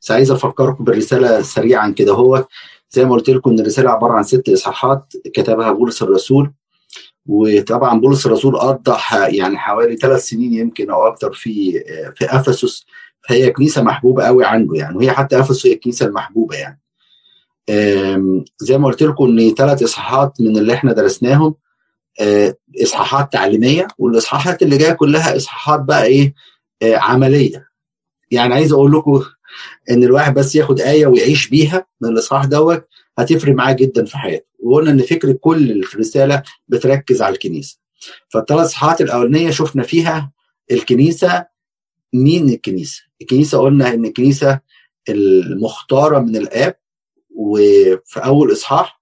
بس عايز أفكركم بالرسالة سريعا كده. هو زي ما قلت لكم إن الرسالة عبارة عن ست إصحاحات كتبها بولس الرسول وطبعا بولس الرسول قضى يعني حوالي ثلاث سنين يمكن أو أكثر في في أفسس فهي كنيسة محبوبة قوي عنده يعني وهي حتى أفسس هي الكنيسة المحبوبة يعني. زي ما قلت لكم إن ثلاث إصحاحات من اللي إحنا درسناهم إصحاحات تعليمية والإصحاحات اللي جاية كلها إصحاحات بقى إيه؟ عملية. يعني عايز أقول لكم إن الواحد بس ياخد آية ويعيش بيها من الإصحاح دوت هتفرق معاه جدا في حياته. وقلنا إن فكره كل الرسالة بتركز على الكنيسة. فالثلاث إصحاحات الأولانية شفنا فيها الكنيسة. مين الكنيسة؟ الكنيسة قلنا إن الكنيسة المختارة من الآب وفي أول إصحاح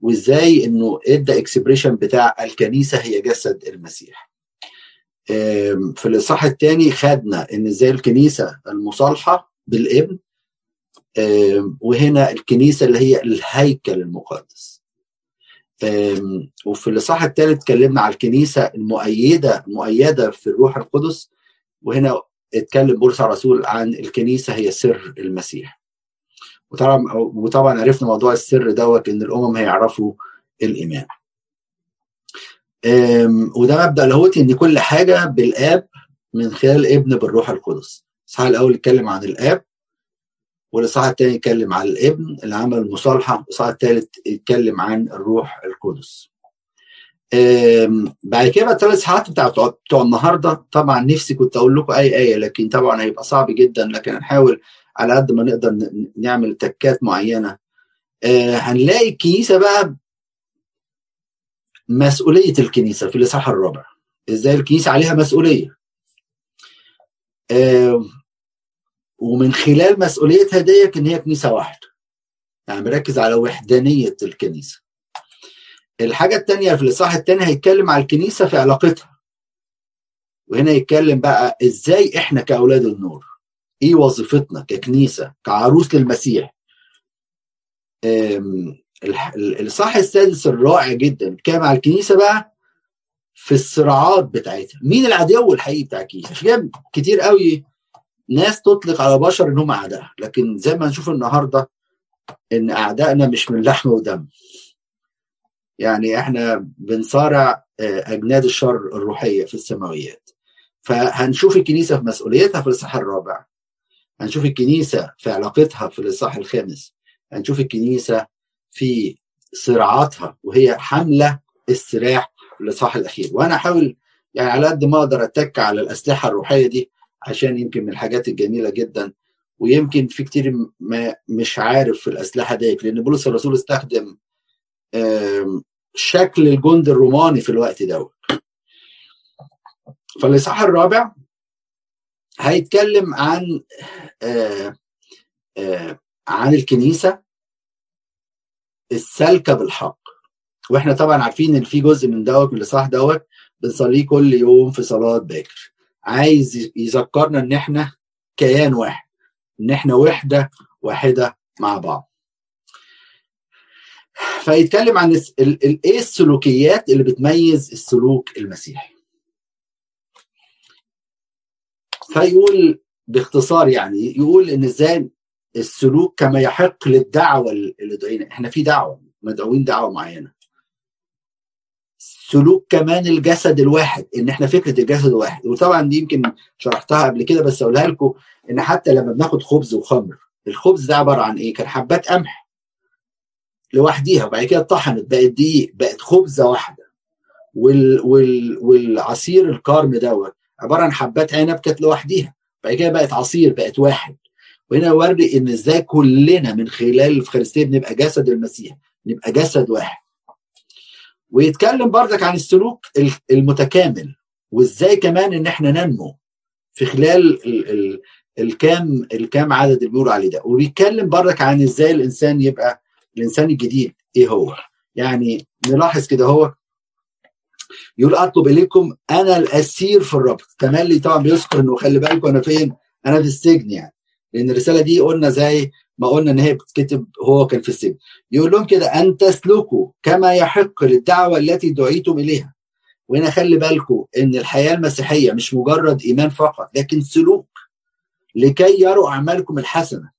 وإزاي إنه ادى اكسبريشن بتاع الكنيسة هي جسد المسيح. في الإصحاح الثاني خدنا إن إزاي الكنيسة المصالحة بالابن. وهنا الكنيسة اللي هي الهيكل المقدس. وفي الإصحاح الثالث اتكلمنا على الكنيسة المؤيدة مؤيدة في الروح القدس. وهنا اتكلم بولس الرسول عن الكنيسة هي سر المسيح. وطبعا وطبعا عرفنا موضوع السر دوت إن الأمم هيعرفوا الإيمان. وده مبدأ لاهوتي إن كل حاجة بالآب من خلال الابن بالروح القدس. الاصحاح الأول اتكلم عن الآب والاصحاح الثاني اتكلم عن الابن اللي عمل المصالحه الاصحاح الثالث اتكلم عن الروح القدس. بعد كده بقى الثلاث اصحاحات بتاع بتوع النهارده طبعا نفسي كنت أقول لكم أي آية لكن طبعا هيبقى صعب جدا لكن هنحاول على قد ما نقدر نعمل تكات معينة. هنلاقي الكنيسة بقى مسؤولية الكنيسة في الإصحاح الرابع. إزاي الكنيسة عليها مسؤولية؟ ومن خلال مسؤوليتها ديت إن هي كنيسة واحدة. يعني مركز على وحدانية الكنيسة. الحاجة الثانية في الإصحاح الثاني هيتكلم على الكنيسة في علاقتها. وهنا يتكلم بقى إزاي إحنا كأولاد النور إيه وظيفتنا ككنيسة كعروس للمسيح؟ الإصحاح السادس الرائع جدا كان على الكنيسة بقى في الصراعات بتاعتها. مين العدو الحقيقي بتاع الكنيسه كتير قوي ناس تطلق على بشر إن هم أعداء. لكن زي ما نشوف النهارده إن أعدائنا مش من لحم ودم. يعني إحنا بنصارع أجناد الشر الروحية في السماويات. فهنشوف الكنيسة في مسؤوليتها في الإصحاح الرابع. هنشوف الكنيسة في علاقتها في الإصحاح الخامس. هنشوف الكنيسة في صراعاتها وهي حامله السلاح الاصحاح الأخير. وأنا أحاول يعني على قد ما أقدر أتك على الأسلحة الروحية دي عشان يمكن من الحاجات الجميلة جدا ويمكن في كتير ما مش عارف في الأسلحة ديت لأن بولس الرسول استخدم شكل الجند الروماني في الوقت دوت. فالإصحاح الرابع هيتكلم عن عن الكنيسة السالكة بالحق. وإحنا طبعا عارفين إن في جزء من دوت من الاصحاح دوت بنصليه كل يوم في صلاة باكر عايز يذكرنا إن إحنا كيان واحد إن إحنا وحدة واحدة مع بعض. فيتكلم عن إيه السلوكيات اللي بتميز السلوك المسيحي؟ فيقول باختصار يعني يقول إن إزاي السلوك كما يحق للدعوة اللي دعينا. إحنا في دعوة مدعوين دعوة معينة. سلوك كمان الجسد الواحد إن إحنا فكرة الجسد الواحد. وطبعا دي يمكن شرحتها قبل كده بس أقولها لكم إن حتى لما بناخد خبز وخمر الخبز ده عبارة عن إيه؟ كان حبات قمح لوحديها وبعد كده اتطحنت بقت دقيق بقت خبزة واحدة. وال وال والعصير الكارم دوت عبارة عن حبات عنب كانت لوحديها بعد كده بقت عصير بقت واحد. وهنا يوري إن إزاي كلنا من خلال الافخارستيه بنبقى جسد المسيح نبقى جسد واحد. ويتكلم بردك عن السلوك المتكامل وإزاي كمان إن إحنا ننمو في خلال ال ال الكام الكام عدد اللي بيقولوا عليه ده. وبيتكلم بردك عن إزاي الإنسان يبقى الإنسان الجديد إيه هو. يعني نلاحظ كده هو يقول أطلب إليكم أنا الأسير في الرب. تملي طبعا بيذكر إنه خلي بالكم أنا فين؟ أنا في السجن يعني. لأن الرسالة دي قلنا زي ما قلنا إن هي بتتكتب هو كان في السجن. يقول لهم كده أن تسلكوا كما يحق للدعوة التي دعيتم إليها. وهنا خلي بالكم إن الحياة المسيحية مش مجرد إيمان فقط لكن سلوك لكي يروا أعمالكم الحسنة.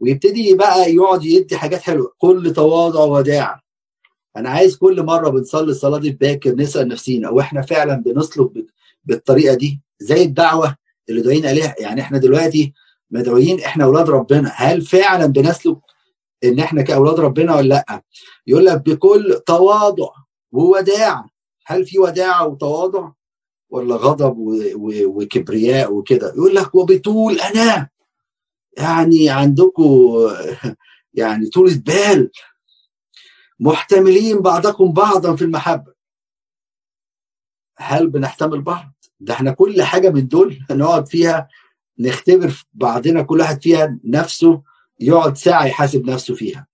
ويبتدي بقى يقعد يدي حاجات حلوة. كل تواضع وداع. أنا عايز كل مرة بنصلي الصلاة دي باكر نسأل نفسينا أو إحنا فعلا بنسلك بالطريقة دي؟ زي الدعوة اللي دعينا عليها يعني إحنا دلوقتي مدعوين إحنا أولاد ربنا. هل فعلا بنسلك إن إحنا كأولاد ربنا ولا لأ؟ يقول لك بكل تواضع ووداع. هل في وداع وتواضع ولا غضب وكبرياء وكده؟ يقول لك وبطول أنا. يعني عندكم يعني طولة بال محتملين بعضكم بعضا في المحبة. هل بنحتمل بعض؟ ده إحنا كل حاجة من دول هنقعد فيها نختبر بعضنا كل واحد فيها نفسه يقعد ساعة يحاسب نفسه فيها.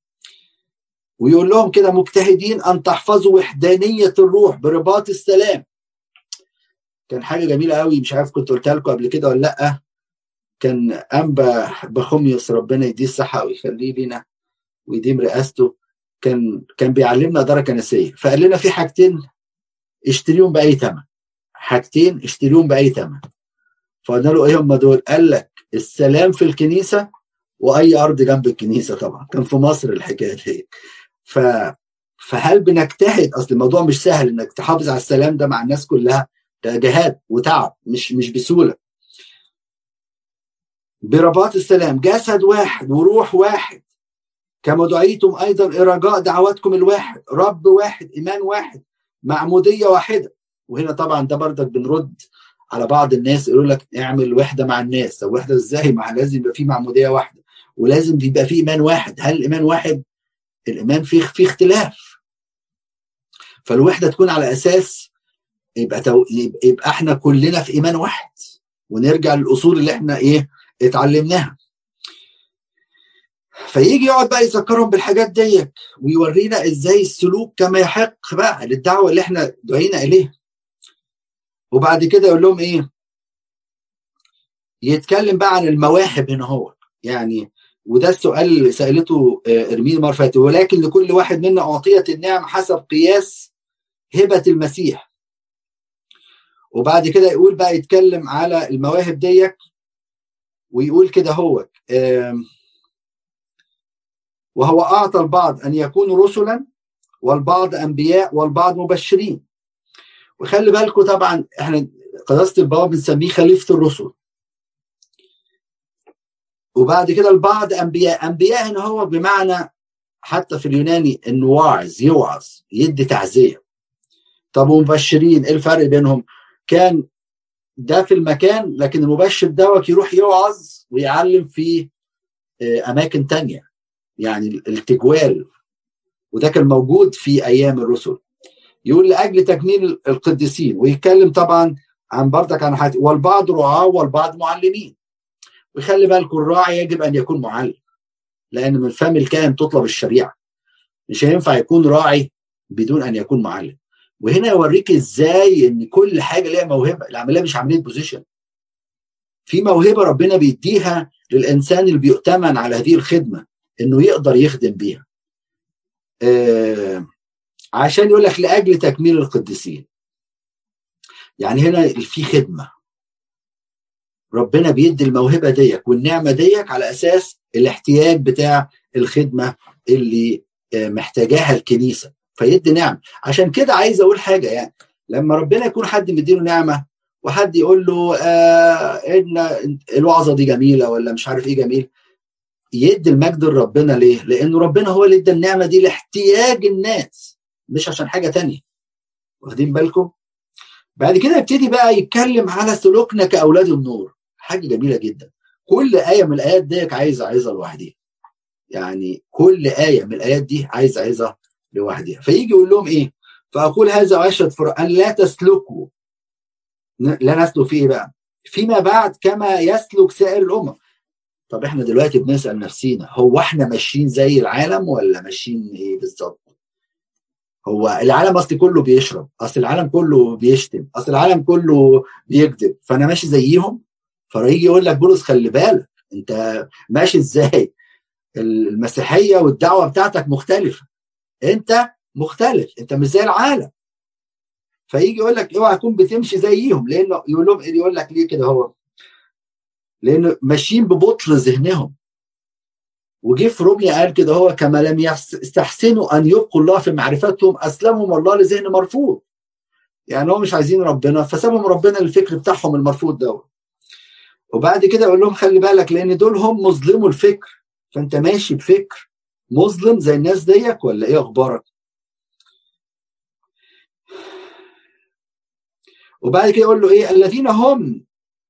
ويقول لهم كده مجتهدين أن تحفظوا وحدانية الروح برباط السلام. كان حاجة جميلة قوي مش عارف كنت قلتها لكم قبل كده ولا لأ. كان أنبأ بخوميوس ربنا يديه الصحة ويخليه لينا ويديم رئاسته كان كان بيعلمنا إدارة كنسية. فقال لنا في حاجتين اشتريهم بأي ثمن حاجتين اشتريهم بأي ثمن فقلنا له إيه هم دول؟ قال لك السلام في الكنيسة وأي أرض جنب الكنيسة طبعا. كان في مصر الحكاية دي. ف فهل بنجتهد؟ أصل الموضوع مش سهل إنك تحافظ على السلام ده مع الناس كلها. ده جهاد وتعب مش مش بسهولة. برباط السلام جسد واحد وروح واحد. كما دعيتم أيضا رجاء دعواتكم الواحد رب واحد إيمان واحد معمودية واحدة. وهنا طبعا ده بردك بنرد على بعض الناس يقول لك اعمل وحدة مع الناس. طب وحدة إزاي؟ مع لازم يبقى في معمودية واحدة. ولازم يبقى في إيمان واحد. هل الإيمان واحد؟ الإيمان فيه في اختلاف. فالوحدة تكون على أساس يبقى تو... يبقى إحنا كلنا في إيمان واحد. ونرجع للأصول اللي إحنا إيه اتعلمناها. فيجي يقعد بقى يذكرهم بالحاجات ديت ويورينا إزاي السلوك كما يحق بقى للدعوة اللي إحنا دعينا إليها. وبعد كده يقول لهم إيه؟ يتكلم بقى عن المواهب هنا هو. يعني وده السؤال اللي سألته إرمين مرفاتي ولكن لكل واحد منا أعطيت النعم حسب قياس هبة المسيح. وبعد كده يقول بقى يتكلم على المواهب ديت ويقول كده هو وهو أعطى البعض أن يكونوا رسلا والبعض أنبياء والبعض مبشرين. وخلي بالكم طبعا إحنا قداسة البابا بنسميه خليفة الرسل. وبعد كده البعض أنبياء أنبياء هنا هو بمعنى حتى في اليوناني إنه واعظ يوعظ يدي تعزية. طب ومبشرين إيه الفرق بينهم؟ كان ده في المكان لكن المبشر دوت يروح يوعظ ويعلم في أماكن تانية. يعني التجوال. وده كان موجود في أيام الرسل. يقول لأجل تكميل القديسين ويتكلم طبعا عن بردك عن حاجة والبعض رعاة والبعض معلمين. ويخلي بالكم الراعي يجب أن يكون معلم لأن من فم الكاهن تطلب الشريعة. مش هينفع يكون راعي بدون أن يكون معلم. وهنا يوريك إزاي إن كل حاجة ليها موهبة. العملية مش عملية بوزيشن في موهبة ربنا بيديها للإنسان اللي بيؤتمن على هذه الخدمة إنه يقدر يخدم بيها. آه عشان يقول لك لأجل تكميل القديسين. يعني هنا في خدمة. ربنا بيدي الموهبة ديك والنعمة ديك على أساس الاحتياج بتاع الخدمة اللي محتاجاها الكنيسة. فيدي نعمة. عشان كده عايز أقول حاجة يعني. لما ربنا يكون حد مديله نعمة وحد يقول له آه إن الوعظة دي جميلة ولا مش عارف إيه جميل يدي المجد لربنا ليه؟ لأنه ربنا هو اللي ادى النعمة دي لاحتياج الناس. مش عشان حاجة تانية. واخدين بالكم؟ بعد كده يبتدي بقى يتكلم على سلوكنا كأولاد النور. حاجة جميلة جدا. كل آية من الآيات ديك عايز عايزها لوحدها يعني كل آية من الآيات دي عايز عايزها لوحدها فيجي يقول لهم إيه؟ فأقول هذا واشهد ان لا تسلكوا. لا نسلك فيه بقى؟ فيما بعد كما يسلك سائر الأمم. طب إحنا دلوقتي بنسأل نفسينا هو إحنا ماشيين زي العالم ولا ماشيين إيه بالظبط؟ هو العالم أصل كله بيشرب أصل العالم كله بيشتم أصل العالم كله بيكذب. فأنا ماشي زيهم فيجي يقول لك بولس خلي بالك أنت ماشي إزاي؟ المسيحية والدعوة بتاعتك مختلفة. أنت مختلف أنت مش زي العالم. فيجي يقول لك اوعى تكون بتمشي زيهم لأنه يقول لهم يقول لك ليه كده هو؟ لأنه ماشيين ببطل ذهنهم. وجه في روميا قال كده هو كما لم يستحسنوا أن يبقوا الله في معرفتهم أسلمهم الله لذهن مرفوض. يعني هو مش عايزين ربنا فسابهم ربنا الفكر بتاعهم المرفوض دوت. وبعد كده يقول لهم خلي بالك لأن دول هم مظلموا الفكر. فأنت ماشي بفكر مظلم زي الناس ديك ولا إيه أخبارك؟ وبعد كده يقول له إيه؟ الذين هم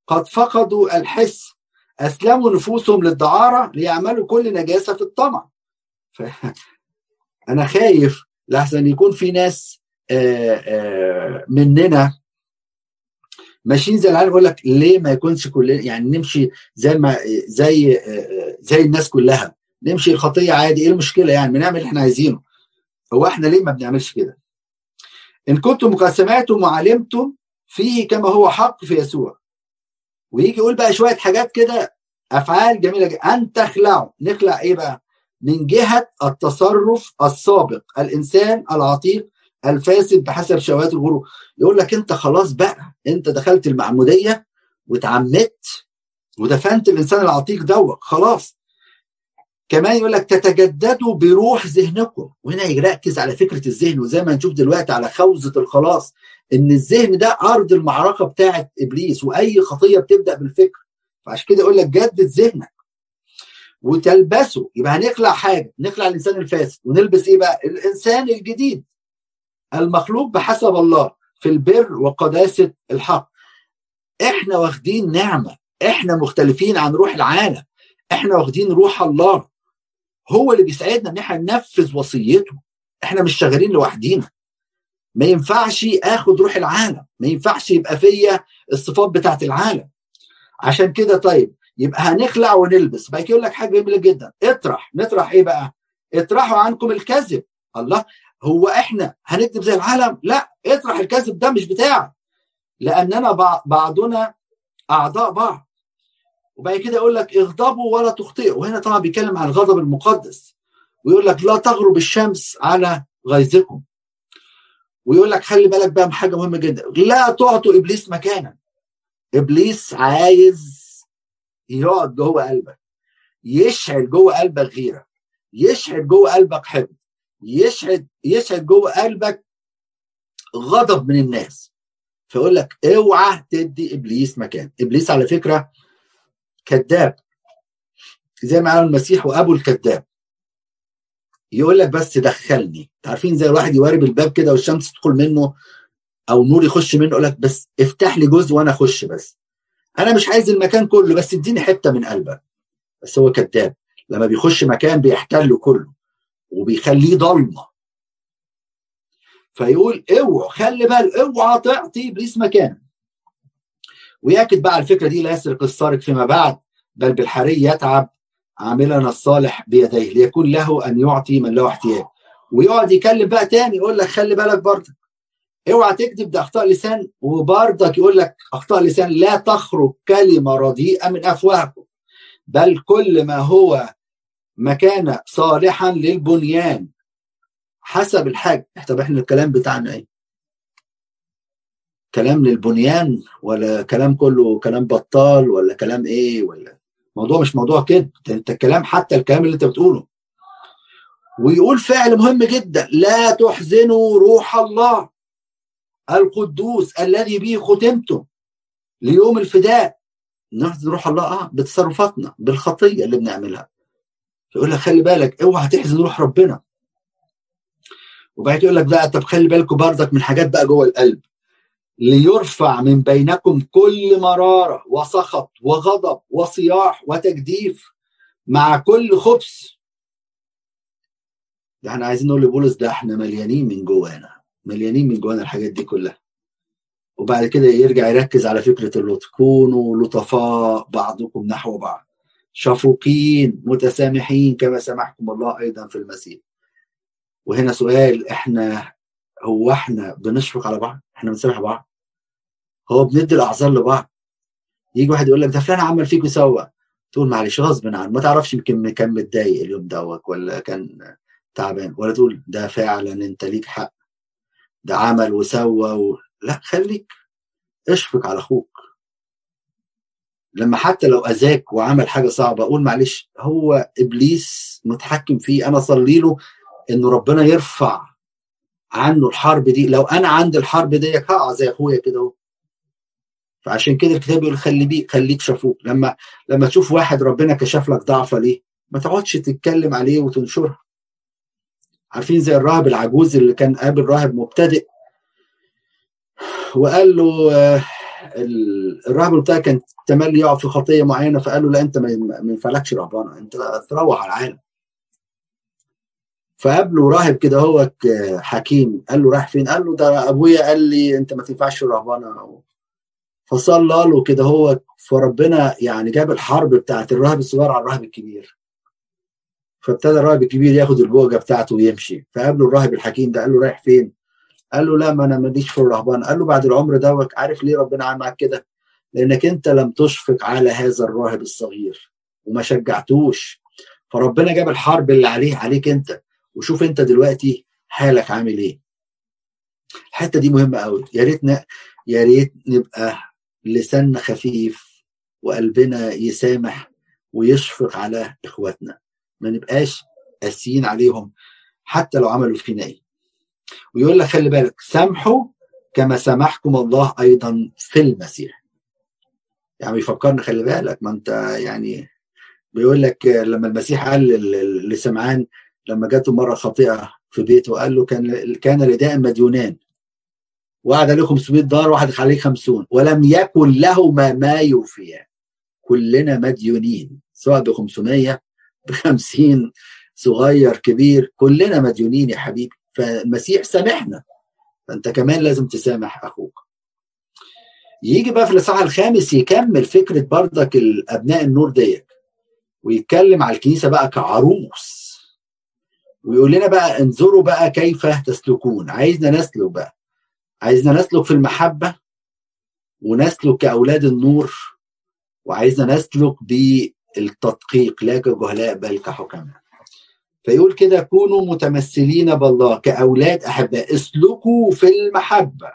قد فقدوا الحس أسلموا نفوسهم للدعارة ليعملوا كل نجاسة في الطمع. ف... أنا خايف لحسن يكون في ناس آآ آآ مننا ماشيين زي العالم يقول لك ليه ما يكونش كلنا يعني نمشي زي ما زي زي الناس كلها. نمشي الخطيه عادي إيه المشكلة يعني؟ بنعمل اللي إحنا عايزينه. هو إحنا ليه ما بنعملش كده؟ إن كنتم مقسماتم وعلمتم فيه كما هو حق في يسوع. ويجي يقول بقى شوية حاجات كده أفعال جميلة جدا. أن تخلعوا. نخلع إيه بقى؟ من جهة التصرف السابق الإنسان العتيق الفاسد بحسب شهوات الغرور. يقول لك أنت خلاص بقى أنت دخلت المعمودية واتعمدت ودفنت الإنسان العتيق دوت خلاص. كمان يقول لك تتجددوا بروح ذهنكم. وهنا يركز على فكرة الذهن وزي ما نشوف دلوقتي على خوذة الخلاص إن الذهن ده أرض المعركة بتاعه إبليس وأي خطية بتبدأ بالفكر. فعشان كده يقول لك جدد ذهنك. وتلبسه. يبقى هنخلع حاجة نخلع الإنسان الفاسد. ونلبس إيه بقى؟ الإنسان الجديد. المخلوق بحسب الله في البر وقداسة الحق. إحنا واخدين نعمة. إحنا مختلفين عن روح العالم. إحنا واخدين روح الله. هو اللي بيساعدنا إن إحنا ننفذ وصيته. إحنا مش شغالين لوحدينا. ما ينفعش آخد روح العالم. ما ينفعش يبقى فيا الصفات بتاعت العالم. عشان كده طيب يبقى هنخلع ونلبس. بقى يقول لك حاجة جميلة جدا. اطرح. نطرح إيه بقى؟ اطرحوا عنكم الكذب. الله. هو إحنا هنكذب زي العالم؟ لا. اطرح الكذب ده مش بتاعك. لاننا بعضنا أعضاء بعض. وبعد كده يقول لك اغضبوا ولا تخطئوا. وهنا طبعا بيتكلم عن الغضب المقدس. ويقول لك لا تغرب الشمس على غيظكم. ويقول لك خلي بالك بقى من حاجة مهمة جدا. لا تعطوا إبليس مكانا. إبليس عايز يقعد جوه قلبك. يشعل جوه قلبك غيرة. يشعل جوه قلبك حقد. يشعل يشعل جوه قلبك غضب من الناس. فيقول لك اوعى تدي إبليس مكان. إبليس على فكرة كذاب. زي ما قال المسيح وأبو الكذاب. يقول لك بس دخلني. عارفين زي الواحد يوارب الباب كده والشمس تدخل منه أو نور يخش منه يقول لك بس افتح لي جزء وأنا أخش بس. أنا مش عايز المكان كله بس اديني حتة من قلبك. بس هو كذاب. لما بيخش مكان بيحتله كله وبيخليه ضلمة. فيقول اوعوا خلي بال اوعى تعطي ابليس مكان ويأكد بقى على الفكرة دي لا يسرق السارق فيما بعد بل بالحري يتعب عاملنا الصالح بيديه ليكون له أن يعطي من له احتياج. ويقعد يكلم بقى تاني يقول لك خلي بالك برضك اوعى تكذب ده أخطاء لسان وبرضك يقول لك أخطاء لسان لا تخرج كلمة رديئة من أفواهكم بل كل ما هو مكان صالحا للبنيان. حسب الحاج. طب إحنا الكلام بتاعنا إيه؟ كلام للبنيان ولا كلام كله كلام بطال ولا كلام إيه ولا؟ موضوع مش موضوع كده أنت الكلام حتى الكلام اللي أنت بتقوله. ويقول فعل مهم جدا لا تحزنوا روح الله. القدوس الذي به ختمتم ليوم الفداء. نحزن روح الله آه بتصرفاتنا بالخطية اللي بنعملها. يقول لك خلي بالك اوعى تحزن روح ربنا. وبعد يقول لك بقى طب خلي بالكم برضك من حاجات بقى جوه القلب. ليرفع من بينكم كل مرارة وسخط وغضب وصياح وتجديف مع كل خبث. ده إحنا عايزين نقول لبولس ده إحنا مليانين من جوانا مليانين من جوانا الحاجات دي كلها. وبعد كده يرجع يركز على فكرة اللطف كونوا لطفاء بعضكم نحو بعض. شفوقين متسامحين كما سامحكم الله أيضا في المسيح. وهنا سؤال إحنا هو إحنا بنشفق على بعض؟ إحنا بنسامح بعض. هو بندي الأعذار لبعض. يجي واحد يقول لك ده فلان عمل فيك وسوى تقول معلش غصب عنه. ما تعرفش يمكن كان متضايق اليوم دوت ولا كان تعبان. ولا تقول ده فعلا أنت ليك حق. ده عمل وسوى و... لا خليك. اشفق على أخوك. لما حتى لو أذاك وعمل حاجة صعبة أقول معلش هو إبليس متحكم فيه. أنا اصلي له انه ربنا يرفع عنه الحرب دي لو أنا عند الحرب دي هقع زي أخويا كده أهو. فعشان كده الكتاب يقول خلي بيه خليك شافوك. لما لما تشوف واحد ربنا كشف لك ضعفة ليه ما تقعدش تتكلم عليه وتنشرها عارفين زي الراهب العجوز اللي كان قابل راهب مبتدئ؟ وقال له آه، الراهب بتاعه كان تملي يقع في خطية معينة فقال له لا أنت ما ينفعلكش رهبانة أنت تروح على العالم. فقابله راهب كده هو حكيم. قال له رايح فين؟ قال له ده أبويا قال لي أنت ما تنفعش رهبانه فصلى له كده هو فربنا يعني جاب الحرب بتاعت الراهب الصغير على الراهب الكبير. فابتدى الراهب الكبير ياخد البوجة بتاعته ويمشي. فقابله الراهب الحكيم ده قال له رايح فين؟ قال له لا ما أنا ماليش في الرهبان. قال له بعد العمر دوت عارف ليه ربنا عمل معاك كده؟ لأنك أنت لم تشفق على هذا الراهب الصغير وما شجعتوش. فربنا جاب الحرب اللي عليه عليك أنت. وشوف انت دلوقتي حالك عامل إيه. الحتة دي مهمة قوي. يا ريت يا ريت نبقى لساننا خفيف وقلبنا يسامح ويشفق على إخواتنا. ما نبقاش قاسيين عليهم حتى لو عملوا فينا إيه ويقول لك خلي بالك سامحوا كما سامحكم الله أيضا في المسيح. يعني بيفكرنا خلي بالك ما انت يعني بيقول لك لما المسيح قال لسمعان لما جاته مرة خطيئة في بيته قال له كان كان لداء مديونان. وعد عليه 500 دار واحد عليه 50 ولم يكن لهما ما يوفيان كلنا مديونين. سواء ب 500 ب 50 صغير كبير كلنا مديونين يا حبيبي. فالمسيح سامحنا. فأنت كمان لازم تسامح أخوك. يجي بقى في الإصحاح الخامس يكمل فكرة بردك الأبناء النور ديت ويتكلم على الكنيسة بقى كعروس. ويقول لنا بقى انظروا بقى كيف تسلكون. عايزنا نسلك بقى. عايزنا نسلك في المحبة ونسلك كأولاد النور وعايزنا نسلك بالتدقيق لا كجهلاء بل كحكماء. فيقول كده كونوا متمثلين بالله كأولاد أحباء اسلكوا في المحبة.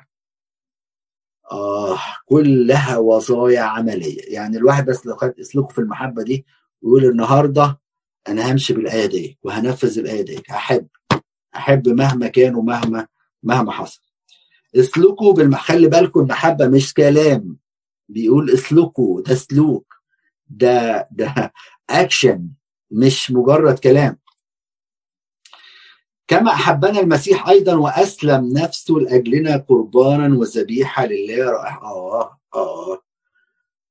آه كلها وصايا عملية. يعني الواحد بس لو خد اسلكوا في المحبة دي ويقول النهاردة أنا همشي بالآية دي وهنفذ الآية دي. هحب أحب مهما كان ومهما مهما حصل. اسلكوا بالم... خلي بالكم المحبة مش كلام. بيقول اسلكوا ده سلوك. ده ده اكشن مش مجرد كلام. كما أحبنا المسيح أيضا وأسلم نفسه لأجلنا قربانا وذبيحة لله رائحة آه آه.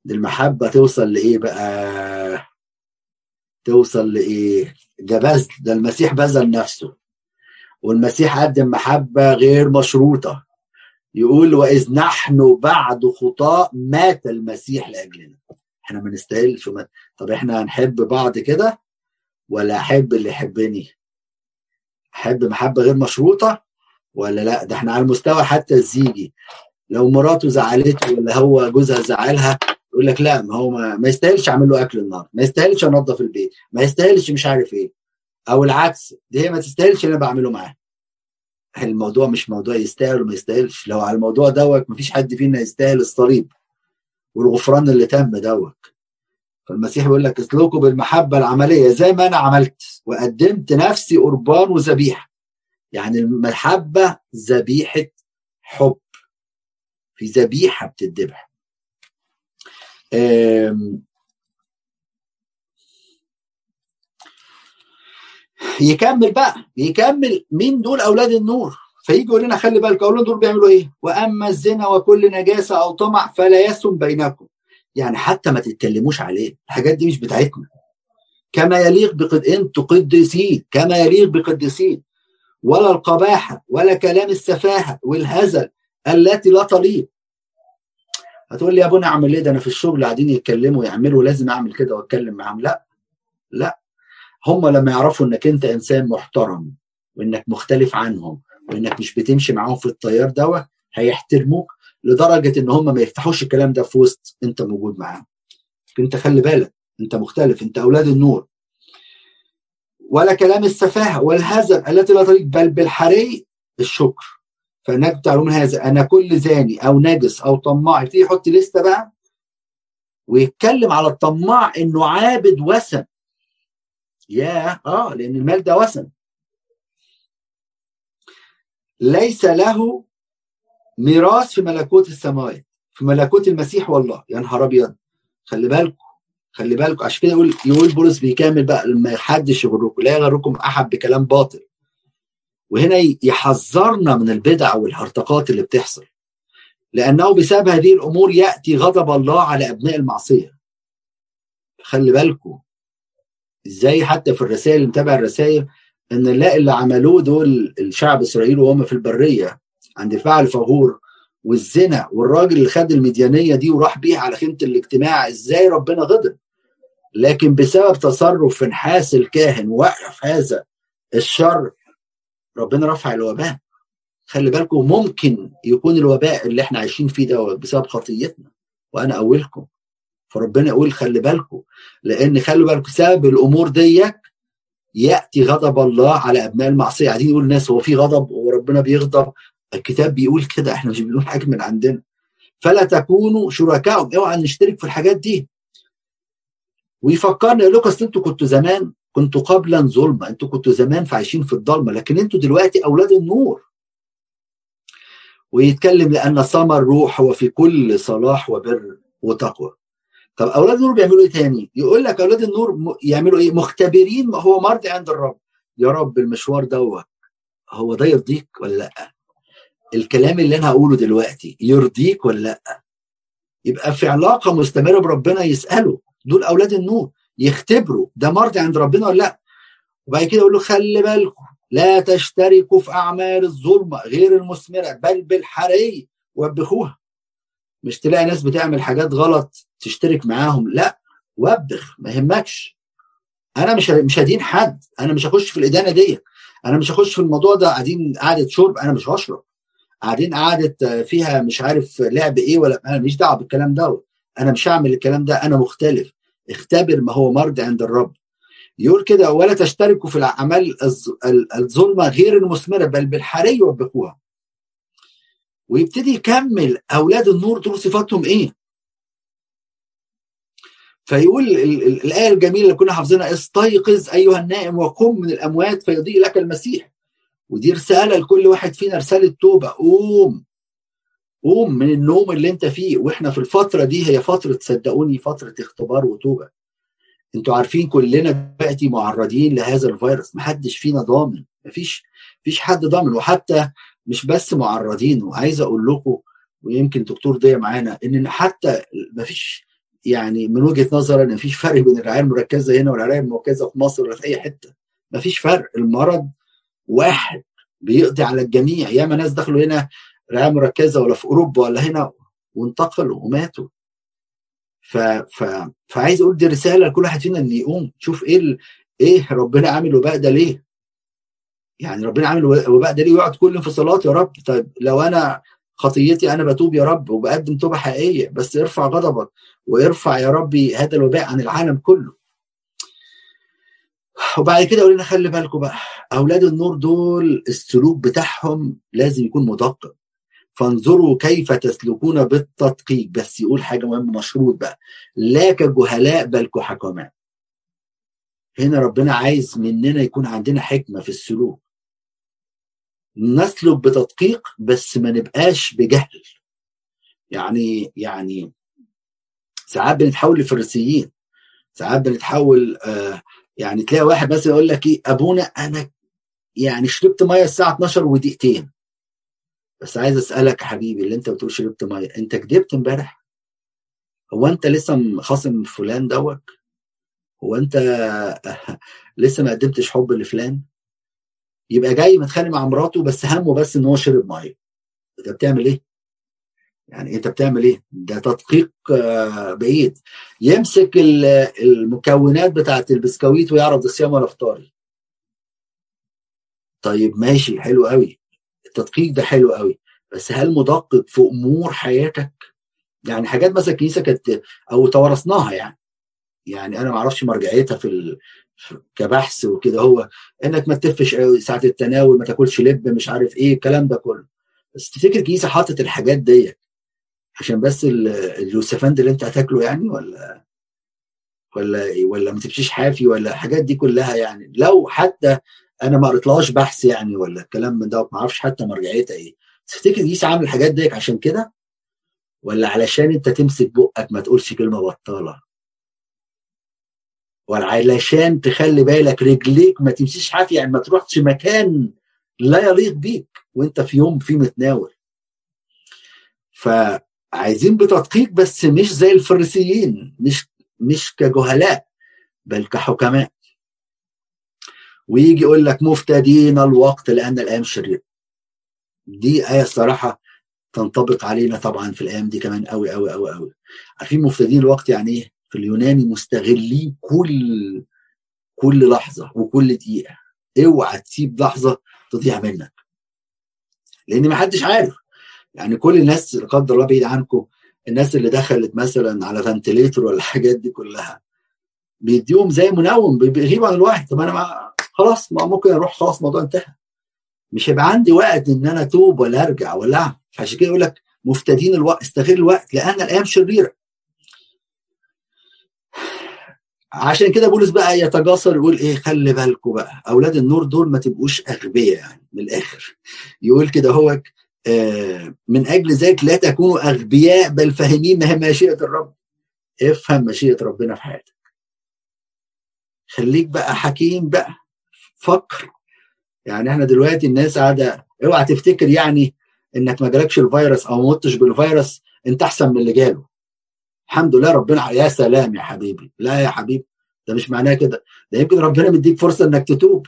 دي المحبة توصل لإيه بقى؟ توصل لإيه؟ ده بذل ده المسيح بذل نفسه. والمسيح قدم محبة غير مشروطة. يقول وإذ نحن بعد خطاء مات المسيح لأجلنا. إحنا ما نستاهلش طب إحنا هنحب بعض كده ولا أحب اللي يحبني؟ أحب محبة غير مشروطة ولا لأ؟ ده إحنا على المستوى حتى الزيجي. لو مراته زعلته ولا هو جوزها زعلها يقول لك لا ما هو ما, ما يستاهلش أعمل له أكل النهارده ما يستاهلش أنظف البيت ما يستاهلش مش عارف إيه أو العكس دي هي ما تستاهلش اللي أنا بعمله معاها الموضوع مش موضوع يستاهل وما يستاهلش لو على الموضوع دوت مفيش حد فينا يستاهل الصليب والغفران اللي تم دوت فالمسيح بيقول لك اسلكوا بالمحبة العملية زي ما أنا عملت وقدمت نفسي قربان وذبيحة. يعني المحبة ذبيحة حب. في ذبيحة بتذبح يكمل بقى يكمل مين دول أولاد النور؟ فيجي يقول لنا خلي بالك أولاد دول بيعملوا إيه؟ وأما الزنا وكل نجاسة أو طمع فلا يسم بينكم. يعني حتى ما تتكلموش عليه الحاجات دي مش بتاعتنا. كما يليق بقد أنتوا قديسين كما يليق بقديسين ولا القباحة ولا كلام السفاهة والهزل التي لا تليق. هتقول لي يا ابونا اعمل إيه؟ ده أنا في الشغل قاعدين يتكلموا يعملوا لازم اعمل كده واتكلم معاهم. لا لا. هم لما يعرفوا انك انت انسان محترم وانك مختلف عنهم وانك مش بتمشي معاهم في التيار دوت هيحترموك لدرجة ان هم ما يفتحوش الكلام ده في وسط انت موجود معاهم. انت خلي بالك انت مختلف انت أولاد النور. ولا كلام السفاهة والهزل التي لا تليق بل بالحري الشكر. فانك تعلمون هذا. أنا كل زاني أو نجس أو طماع تيجي يحط لستة بقى ويتكلم على الطماع إنه عابد وثن. يا آه لأن المال ده وثن. ليس له ميراث في ملكوت السماوات في ملكوت المسيح والله. يا نهار أبيض! خلي بالكم خلي بالكم. عشان كده يقول يقول بولس بيكمل بقى لما حدش يغركم لا يغركم أحد بكلام باطل. وهنا يحذرنا من البدع والهرطقات اللي بتحصل. لأنه بسبب هذه الأمور يأتي غضب الله على أبناء المعصية. خلي بالكم إزاي حتى في الرسائل متابع الرسائل إن نلاقي اللي عملوه دول الشعب إسرائيل وهم في البرية عند فعل فغور والزنا والراجل اللي خد المديانية دي وراح بيها على خيمة الاجتماع إزاي ربنا غضب؟ لكن بسبب تصرف فنحاس الكاهن وقف هذا الشر ربنا رفع الوباء. خلي بالكم ممكن يكون الوباء اللي إحنا عايشين فيه ده بسبب خطيتنا وأنا أولكم. فربنا يقول خلي بالكم لأن خلي بالكم سبب الأمور ديت يأتي غضب الله على أبناء المعصية. قاعدين يقول الناس هو في غضب وربنا بيغضب. الكتاب بيقول كده إحنا مش بنقول حاجة من عندنا. فلا تكونوا شركائهم اوعى نشترك في الحاجات دي. ويفكرنا يقول لكم اصل أنتوا كنتوا زمان كنتوا قبلا ظلمه أنتوا كنتوا زمان فعايشين في الضلمة لكن أنتوا دلوقتي أولاد النور. ويتكلم لأن ثمر الروح هو في كل صلاح وبر وتقوى. طب أولاد النور بيعملوا إيه تاني؟ يقول لك أولاد النور يعملوا إيه؟ مختبرين ما هو مرضي عند الرب. يا رب المشوار دوت هو ده يرضيك ولا لأ؟ الكلام اللي أنا هقوله دلوقتي يرضيك ولا لأ؟ يبقى في علاقة مستمرة بربنا يسأله. دول أولاد النور. يختبروا. ده مرضي عند ربنا ولا لا؟ وبعد كده يقول له خلي بالكم لا تشتركوا في أعمال الظلمة غير المثمرة بل بالحري وبخوها مش تلاقي ناس بتعمل حاجات غلط تشترك معاهم لا وبخ ما يهمكش. أنا مش مش هدين حد أنا مش هخش في الإدانة دي. أنا مش هخش في الموضوع ده قاعدين قعدة شرب أنا مش هشرب. قاعدين قعدة فيها مش عارف لعب إيه ولا أنا ماليش دعوة بالكلام ده أنا مش هعمل الكلام ده أنا مختلف. اختبر ما هو مرضي عند الرب. يقول كده ولا تشتركوا في الأعمال الظلمة غير المثمرة بل بالحري وبقوها ويبتدي يكمل أولاد النور دول صفاتهم إيه؟ فيقول الآية الجميلة اللي كنا حافظينها استيقظ أيها النائم وقم من الأموات فيضيء لك المسيح. ودي رسالة لكل واحد فينا رسالة توبة. قوم. قوم من النوم اللي انت فيه وإحنا في الفترة دي هي فترة صدقوني فترة اختبار وتوبة. أنتوا عارفين كلنا دلوقتي معرضين لهذا الفيروس محدش فينا ضامن مفيش مفيش حد ضامن وحتى مش بس معرضين. وعايز أقول لكم ويمكن دكتور ضيع معانا ان حتى مفيش يعني من وجهة نظري ان مفيش فرق بين الرعايه المركزة هنا والرعايه المركزة في مصر ولا في أي حتة. مفيش فرق. المرض واحد بيقضي على الجميع. ياما ناس دخلوا هنا رعايه مركزة ولا في أوروبا ولا هنا وانتقلوا وماتوا. ف... ف... فعايز أقول دي رسالة لكل واحد فينا ان يقوم شوف إيه ال... إيه ربنا عامل وباء ده ليه؟ يعني ربنا عامل وباء ده ليه؟ يقعد كل انفصالات يا رب طيب لو أنا خطيتي أنا بتوب يا رب وبقدم توبة حقيقية بس ارفع غضبك وارفع يا ربي هذا الوباء عن العالم كله. وبعد كده قول لنا خلي بالكم بقى أولاد النور دول السلوك بتاعهم لازم يكون مدقق. فانظروا كيف تسلكون بالتدقيق. بس يقول حاجة مهمة مشروط بقى. لا كجهلاء بل كحكماء. هنا ربنا عايز مننا يكون عندنا حكمة في السلوك. نسلك بتدقيق بس ما نبقاش بجهل. يعني يعني ساعات بنتحول لفريسيين. ساعات بنتحول آه يعني تلاقي واحد مثلا يقول لك إيه أبونا أنا يعني شربت مية الساعة 12 ودقيقتين. بس عايز أسألك حبيبي اللي أنت بتقول شربت مية أنت كدبت امبارح؟ هو أنت لسه خاصم فلان دوت؟ هو أنت لسه ما قدمتش حب لفلان؟ يبقى جاي متخانق مع مراته بس همه بس إن هو شرب مية. أنت بتعمل إيه؟ يعني أنت بتعمل إيه؟ ده تدقيق بعيد. يمسك المكونات بتاعت البسكويت ويعرض الصيام والافطاري طيب ماشي حلو قوي التدقيق ده حلو قوي. بس هل مدقق في أمور حياتك؟ يعني حاجات مثلا الكنيسة كانت أو توارثناها يعني. يعني أنا ما أعرفش مرجعيتها في ال... كبحث وكده. هو إنك ما تفش ساعة التناول ما تاكلش لب مش عارف إيه الكلام ده كله. بس تفتكر الكنيسة حطت الحاجات ديت عشان بس اليوسفند اللي أنت هتاكله يعني ولا ولا ولا ما تمشيش حافي ولا الحاجات دي كلها يعني؟ لو حتى أنا ما قريتلهاش بحث يعني ولا الكلام من ده ما أعرفش حتى مرجعيتها إيه. تفتكر دي عامل الحاجات ديك عشان كده؟ ولا علشان أنت تمسك بقك ما تقولش كلمة بطالة؟ ولا علشان تخلي بالك رجليك ما تمشيش حافي يعني ما تروحش مكان لا يليق بيك وأنت في يوم فيه متناول. فعايزين بتدقيق بس مش زي الفريسيين مش مش كجهلاء بل كحكماء. ويجي يقول لك مفتدين الوقت لأن الأيام شريرة. دي آية الصراحة تنطبق علينا طبعا في الأيام دي كمان قوي قوي قوي قوي عارفين مفتدين الوقت يعني إيه؟ في اليوناني مستغلين كل كل لحظة وكل دقيقة. اوعى تسيب لحظة تضيع منك. لأن ما حدش عارف. يعني كل الناس لا قدر الله بعيد عنكم الناس اللي دخلت مثلا على فنتليتور ولا الحاجات دي كلها بيديهم زي منوم بيغيب عن الواحد. طب أنا خلاص ما ممكن أروح خلاص الموضوع انتهى. مش هيبقى عندي وقت إن أنا أتوب ولا أرجع ولا فعشان كده يقول لك مفتدين الوقت استغل الوقت لأن الأيام شريرة. عشان كده بولس بقى يتجاسر يقول إيه خلي بالكم بقى. أولاد النور دول ما تبقوش أغبياء يعني من الآخر. يقول كده هو آه من أجل ذلك لا تكونوا أغبياء بل فاهمين ما هي مشيئة الرب. افهم مشيئة ربنا في حياتك. خليك بقى حكيم بقى. فكر يعني إحنا دلوقتي الناس قاعدة اوعى تفتكر يعني انك ما جالكش الفيروس أو ما متش بالفيروس انت احسن من اللي جاله. الحمد لله ربنا يا سلام يا حبيبي. لا يا حبيبي ده مش معناه كده. ده يمكن ربنا مديك فرصة انك تتوب.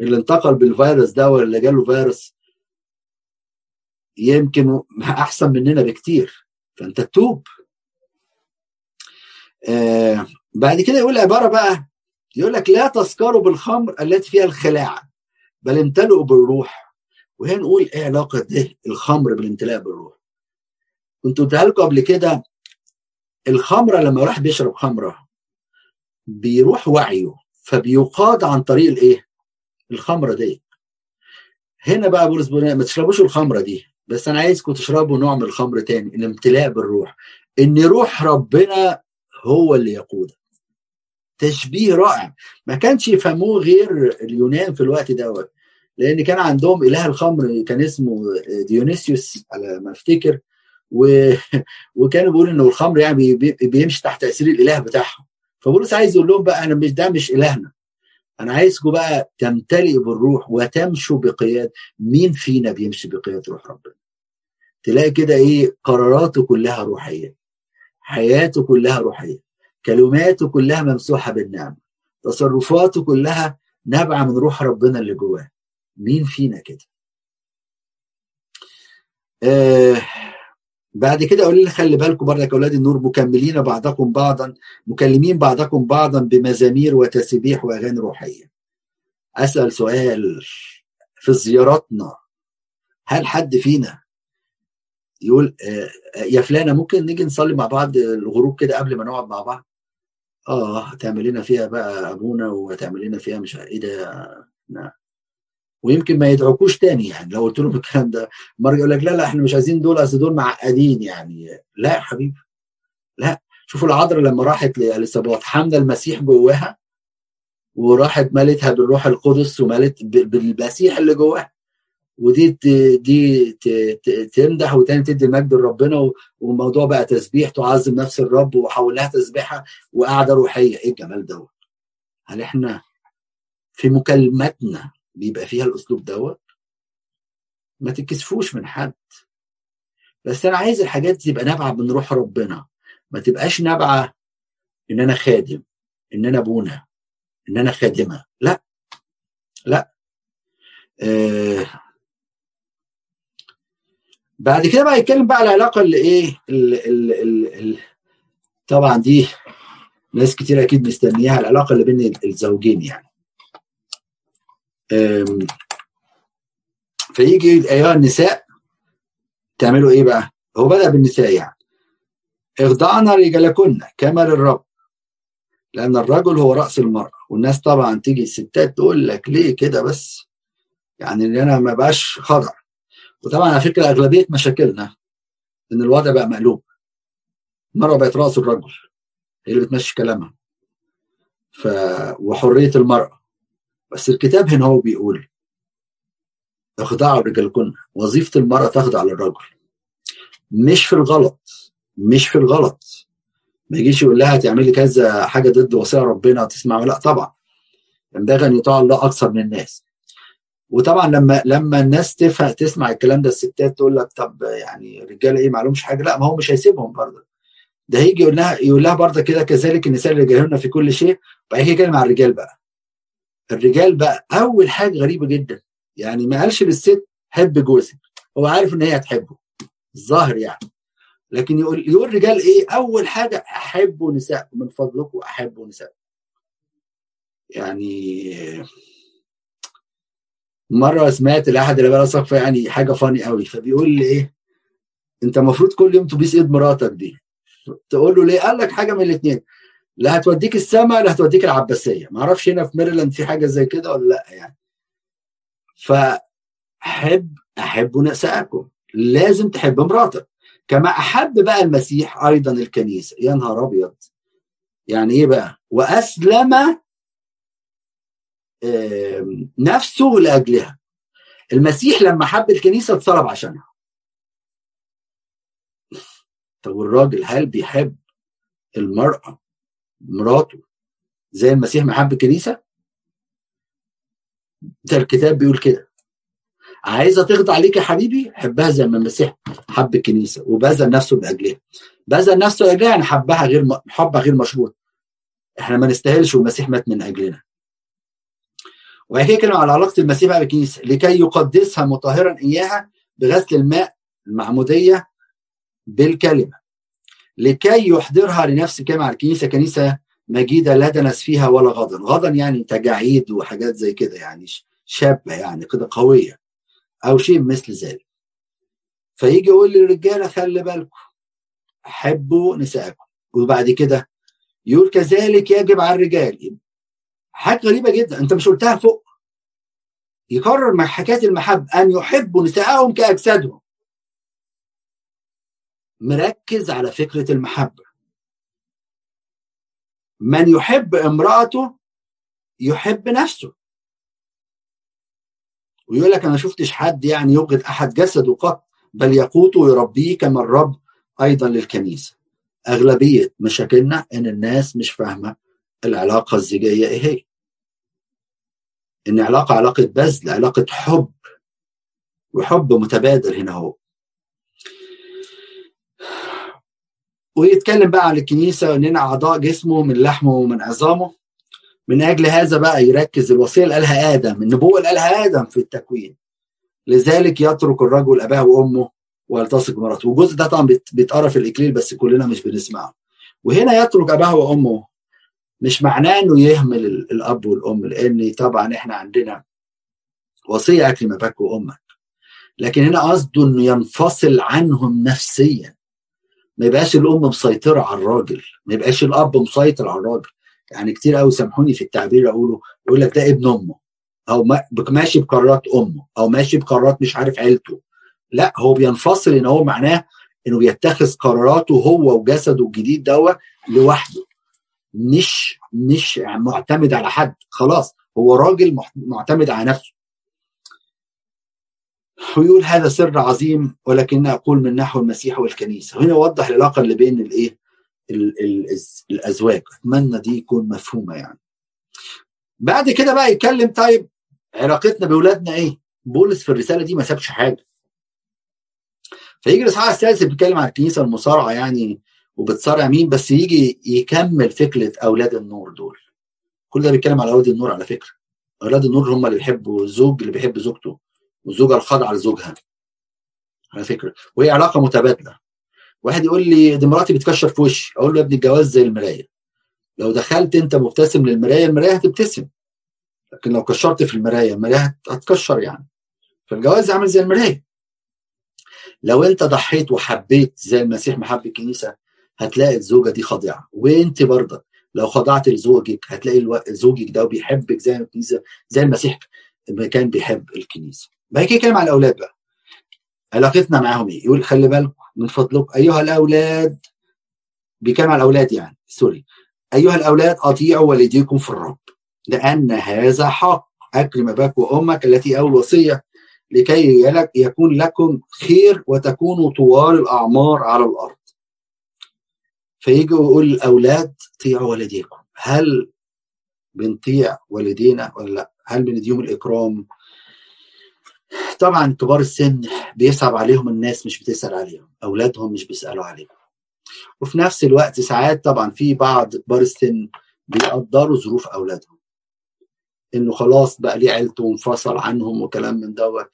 اللي انتقل بالفيروس ده ولا اللي جاله فيروس يمكن احسن مننا بكتير. فانت تتوب. آه بعد كده يقول عبارة بقى يقول لك لا تسكروا بالخمر التي فيها الخلاعه بل امتلئوا بالروح. وهنا نقول إيه علاقة ده؟ الخمر بالامتلاء بالروح. كنت قلتها لكم قبل كده الخمره لما واحد بيشرب خمرة بيروح وعيه فبيقاد عن طريق الإيه؟ الخمرة دي. هنا بقى بولس بيقول ما تشربوش الخمرة دي بس أنا عايزكم تشربوا نوع من الخمر تاني الامتلاء بالروح. إن روح ربنا هو اللي يقودك. تشبيه رائع. ما كانش يفهموه غير اليونان في الوقت دوت لأن كان عندهم إله الخمر كان اسمه ديونيسيوس على ما أفتكر و... وكانوا بيقولوا إنه الخمر يعني بي... بيمشي تحت تأثير الإله بتاعهم. فبولس عايز يقول لهم بقى أنا مش ده مش إلهنا. أنا عايزكم بقى تمتلئ بالروح وتمشوا بقياد مين فينا بيمشي بقياد روح ربنا؟ تلاقي كده إيه قراراته كلها روحية حياته كلها روحية. كلماته كلها ممسوحة بالنعمة. تصرفاته كلها نابعة من روح ربنا اللي جواه. مين فينا كده؟ آه بعد كده أقول لي خلي بالكم برضك أولاد النور مكملين بعضكم بعضا مكلمين بعضكم بعضا بمزامير وتسبيح وأغاني روحية. أسأل سؤال في زياراتنا. هل حد فينا يقول يا فلانة ممكن نيجي نصلي مع بعض الغروب كده قبل ما نقعد مع بعض؟ آه هتعمل لنا فيها بقى ابونا وهتعمل لنا فيها مش إيه ده. نعم. ويمكن ما يدعوكوش تاني يعني لو قلت لهم الكلام ده. مرة يقول لك لا لا إحنا مش عايزين دول أصل دول معقدين يعني. لا يا حبيبي. لا. شوفوا العذراء لما راحت لاليصابات حامله المسيح جواها وراحت مالتها بالروح القدس ومالت بالمسيح اللي جواها. ودي دي تمدح وتاني تدي المجد لربنا والموضوع بقى تسبيح تعظم نفس الرب وحولها تسبيحة وقعدة روحية. إيه الجمال دوت هل إحنا في مكالماتنا بيبقى فيها الأسلوب دوت ما تتكسفوش من حد. بس أنا عايز الحاجات تبقى نابعة من روح ربنا. ما تبقاش نابعة إن أنا خادم إن أنا ابونا إن أنا خادمة. لا. لا. آه بعد كده بقى يتكلم بقى على العلاقه اللي إيه ال ال ال ال طبعا دي ناس كتير أكيد مستنياها العلاقة اللي بين الزوجين يعني. فيجي أيها النساء تعملوا إيه بقى؟ هو بدأ بالنساء يعني. اخضعنا رجالكن كما للرب لأن الرجل هو رأس المرأة. والناس طبعا تيجي الستات تقول لك ليه كده بس؟ يعني إن أنا ما بقاش خضع. وطبعا على فكرة أغلبية مشاكلنا إن الوضع بقى مقلوب المرأة بقت رأس الرجل هي اللي بتمشي كلامها. ف وحرية المرأة. بس الكتاب هنا هو بيقول اخضعوا رجالكن وظيفة المرأة تخضع للرجل. مش في الغلط. مش في الغلط. ما يجيش يقول لها تعملي كذا حاجة ضد وصية ربنا تسمعه لا طبعا. ينبغي أن يطاع الله أكثر من الناس. وطبعا لما لما الناس تفهم تسمع الكلام ده الستات تقول لك طب يعني الرجاله إيه ما لهمش حاجة؟ لا ما هو مش هيسيبهم برضه. ده هيجي يقول لها يقول لها برضه كده كذلك النساء اللي جاهلنا في كل شيء وبعد كده يتكلم على الرجال بقى. الرجال بقى أول حاجة غريبة جدا يعني ما قالش للست حب جوزك. هو عارف إن هي هتحبه الظاهر يعني. لكن يقول يقول رجال إيه أول حاجة احبوا نساء من فضلكم احبوا نساء. يعني مرة سمعت لأحد اللي بقى يعني حاجة فاني قوي فبيقول لي إيه أنت المفروض كل يوم تبيس إيد مراتك دي. تقول له ليه؟ قال لك حاجة من الاثنين لا هتوديك السما لا هتوديك العباسية. ما أعرفش هنا في ميرلاند في حاجة زي كده ولا لأ يعني. فحب أحب نساءكم لازم تحب مراتك. كما أحب بقى المسيح أيضا الكنيسة. يا نهار أبيض. يعني إيه بقى؟ وأسلم نفسه لأجلها. المسيح لما حب الكنيسة اتصلب عشانها. طب والراجل هل بيحب المرأة مراته زي المسيح ما حب الكنيسة؟ ده الكتاب بيقول كده. عايزة تخضع ليك يا حبيبي؟ حبها زي ما المسيح حب الكنيسة وبذل نفسه لأجلها. بذل نفسه لأجلها يعني حبها غير حبها غير مشروط إحنا ما نستاهلش والمسيح مات من أجلنا. كلمه على علاقة المسيح بقى بالكنيسة لكي يقدسها مطهرا إياها بغسل الماء المعمودية بالكلمة. لكي يحضرها لنفسه كما على الكنيسة كنيسة مجيدة لا دنس فيها ولا غضن. غضن يعني تجاعيد وحاجات زي كده يعني شابة يعني كده قوية أو شيء مثل ذلك. فيجي يقول للرجالة خلي بالكم حبوا نساءكم. وبعد كده يقول كذلك يجب على الرجال حاجة غريبة جدا. أنت مش قلتها فوق. يكرر مع حكاية المحبة أن يحبوا نساءهم كأجسادهم. مركز على فكرة المحبة. من يحب امرأته يحب نفسه. ويقول لك أنا شفتش حد يعني يبغض أحد جسده قط بل يقوته ويربيه كما الرب أيضا للكنيسة. أغلبية مشاكلنا إن الناس مش فاهمة العلاقة الزوجيه إيه هي؟ إن علاقة علاقة بذل علاقة حب وحب متبادل هنا هو. ويتكلم بقى عن الكنيسة واننا أعضاء جسمه من لحمه ومن عظامه. من أجل هذا بقى يركز الوصية اللي قالها آدم النبوة اللي قالها آدم في التكوين. لذلك يترك الرجل أباه وأمه ويلتصق بمراته. والجزء ده طبعا بيتقرأ في الاكليل بس كلنا مش بنسمعه. وهنا يترك أباه وأمه مش معناه إنه يهمل الأب والأم لأن طبعا إحنا عندنا وصية اكرم اباك وامك لكن هنا قصده إنه ينفصل عنهم نفسيا. ما يبقاش الأم مسيطرة على الراجل ما يبقاش الأب مسيطر على الراجل. يعني كتير قوي سامحوني في التعبير أقوله يقول لك ده ابن أمه أو ماشي بقرارات أمه أو ماشي بقرارات مش عارف عيلته. لا هو بينفصل إن هو معناه إنه بيتخذ قراراته هو وجسده الجديد دوت لوحده. مش مش معتمد على حد. خلاص هو راجل معتمد على نفسه. ويقول هذا سر عظيم ولكن أقول من نحو المسيح والكنيسة. وهنا يوضح العلاقة اللي بين الإيه؟ الأزواج. أتمنى دي يكون مفهومة يعني. بعد كده بقى يتكلم طيب علاقتنا بأولادنا إيه؟ بولس في الرسالة دي ما سابش حاجة. فيجي الاصحاح الثالث بيتكلم عن الكنيسة المصارعة يعني وبتصارع مين بس يجي يكمل فكرة أولاد النور دول. كل ده بيتكلم على أولاد النور على فكرة. أولاد النور هم اللي بيحبوا الزوج اللي بيحب زوجته والزوجه الخاضعه لزوجها. على فكرة. وهي علاقة متبادلة. واحد يقول لي دي مراتي بتكشر في وشي. أقول له يا ابني الجواز زي المراية. لو دخلت أنت مبتسم للمراية المراية هتبتسم. لكن لو كشرت في المراية المراية هتكشر يعني. فالجواز عامل زي المراية. لو أنت ضحيت وحبيت زي المسيح محب الكنيسة هتلاقي الزوجة دي خاضعة. وانت برضك لو خضعت لزوجك هتلاقي. زوجك ده بيحبك زي الكنيسه زي المسيح كان بيحب الكنيسة. بعد كده كلام على الأولاد بقى. علاقتنا معاهم إيه؟ يقول خلي بالكم من فضلكم أيها الأولاد بيتكلم على الأولاد يعني سوري. أيها الأولاد أطيعوا والديكم في الرب لأن هذا حق. أكرم أباك وأمك التي أول وصية لكي يكون لكم خير وتكونوا طوال الأعمار على الأرض. فيجي ويقول الاولاد طيعوا والديكم هل بنطيع والدينا ولا لا؟ هل بنديهم الإكرام؟ طبعا كبار السن بيصعب عليهم الناس مش بتسأل عليهم أولادهم مش بيسألوا عليهم. وفي نفس الوقت ساعات طبعا في بعض كبار السن بيقدروا ظروف أولادهم. إنه خلاص بقى ليه عيلته وانفصل عنهم وكلام من دوت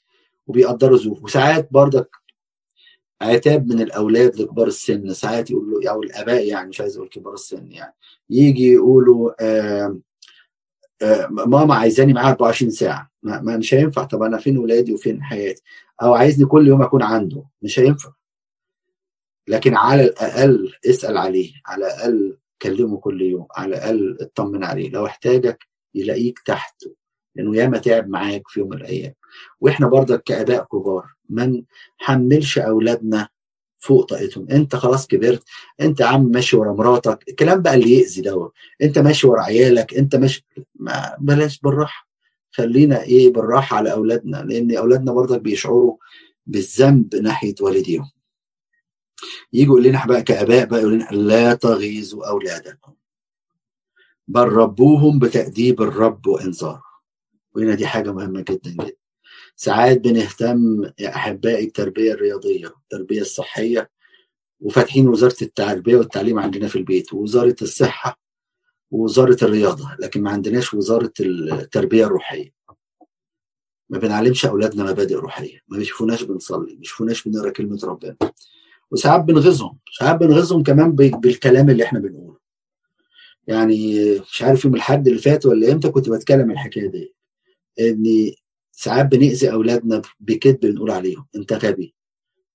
وبيقدروا ظروف. وساعات برضك عتاب من الأولاد لكبار السن. ساعات يقولوا أو الآباء يعني مش عايز أقول كبار السن يعني. يجي يقولوا آه آه ماما عايزاني معاها 24 ساعة. ما, ما مش هينفع. طب أنا فين ولادي وفين حياتي؟ أو عايزني كل يوم أكون عنده. مش هينفع. لكن على الأقل اسأل عليه. على الأقل كلمه كل يوم. على الأقل اطمن عليه. لو احتاجك يلاقيك تحته. لأنه ياما تعب معاك في يوم من الأيام. وإحنا برضك كاباء كبار ما نحملش أولادنا فوق طاقتهم. أنت خلاص كبرت أنت عم ماشي ورا مراتك الكلام بقى اللي يأذي دوت. أنت ماشي ورا عيالك أنت ماشي ما بلاش بالراحة. خلينا إيه بالراحة على أولادنا لأن أولادنا برضك بيشعروا بالذنب ناحية والديهم. يجوا يقول لنا بقى كآباء بقى يقول لنا لا تغيظوا أولادكم. بل ربوهم بتأديب الرب وإنذاره. وهنا دي حاجة مهمة جدا جدا. ساعات بنهتم يا أحبائي التربية الرياضية التربية الصحية وفاتحين وزارة التربية والتعليم عندنا في البيت ووزارة الصحة ووزارة الرياضة لكن ما عندناش وزارة التربية الروحية. ما بنعلمش أولادنا مبادئ روحية ما بيشوفوناش بنصلي ما بيشوفوناش بنقرأ كلمة ربنا. وساعات بنغيظهم ساعات بنغيظهم كمان بالكلام اللي إحنا بنقوله. يعني مش عارف يوم الحد اللي فات ولا إمتى كنت بتكلم الحكاية دي. إن ساعات بنأذي أولادنا بكذب بنقول عليهم أنت غبي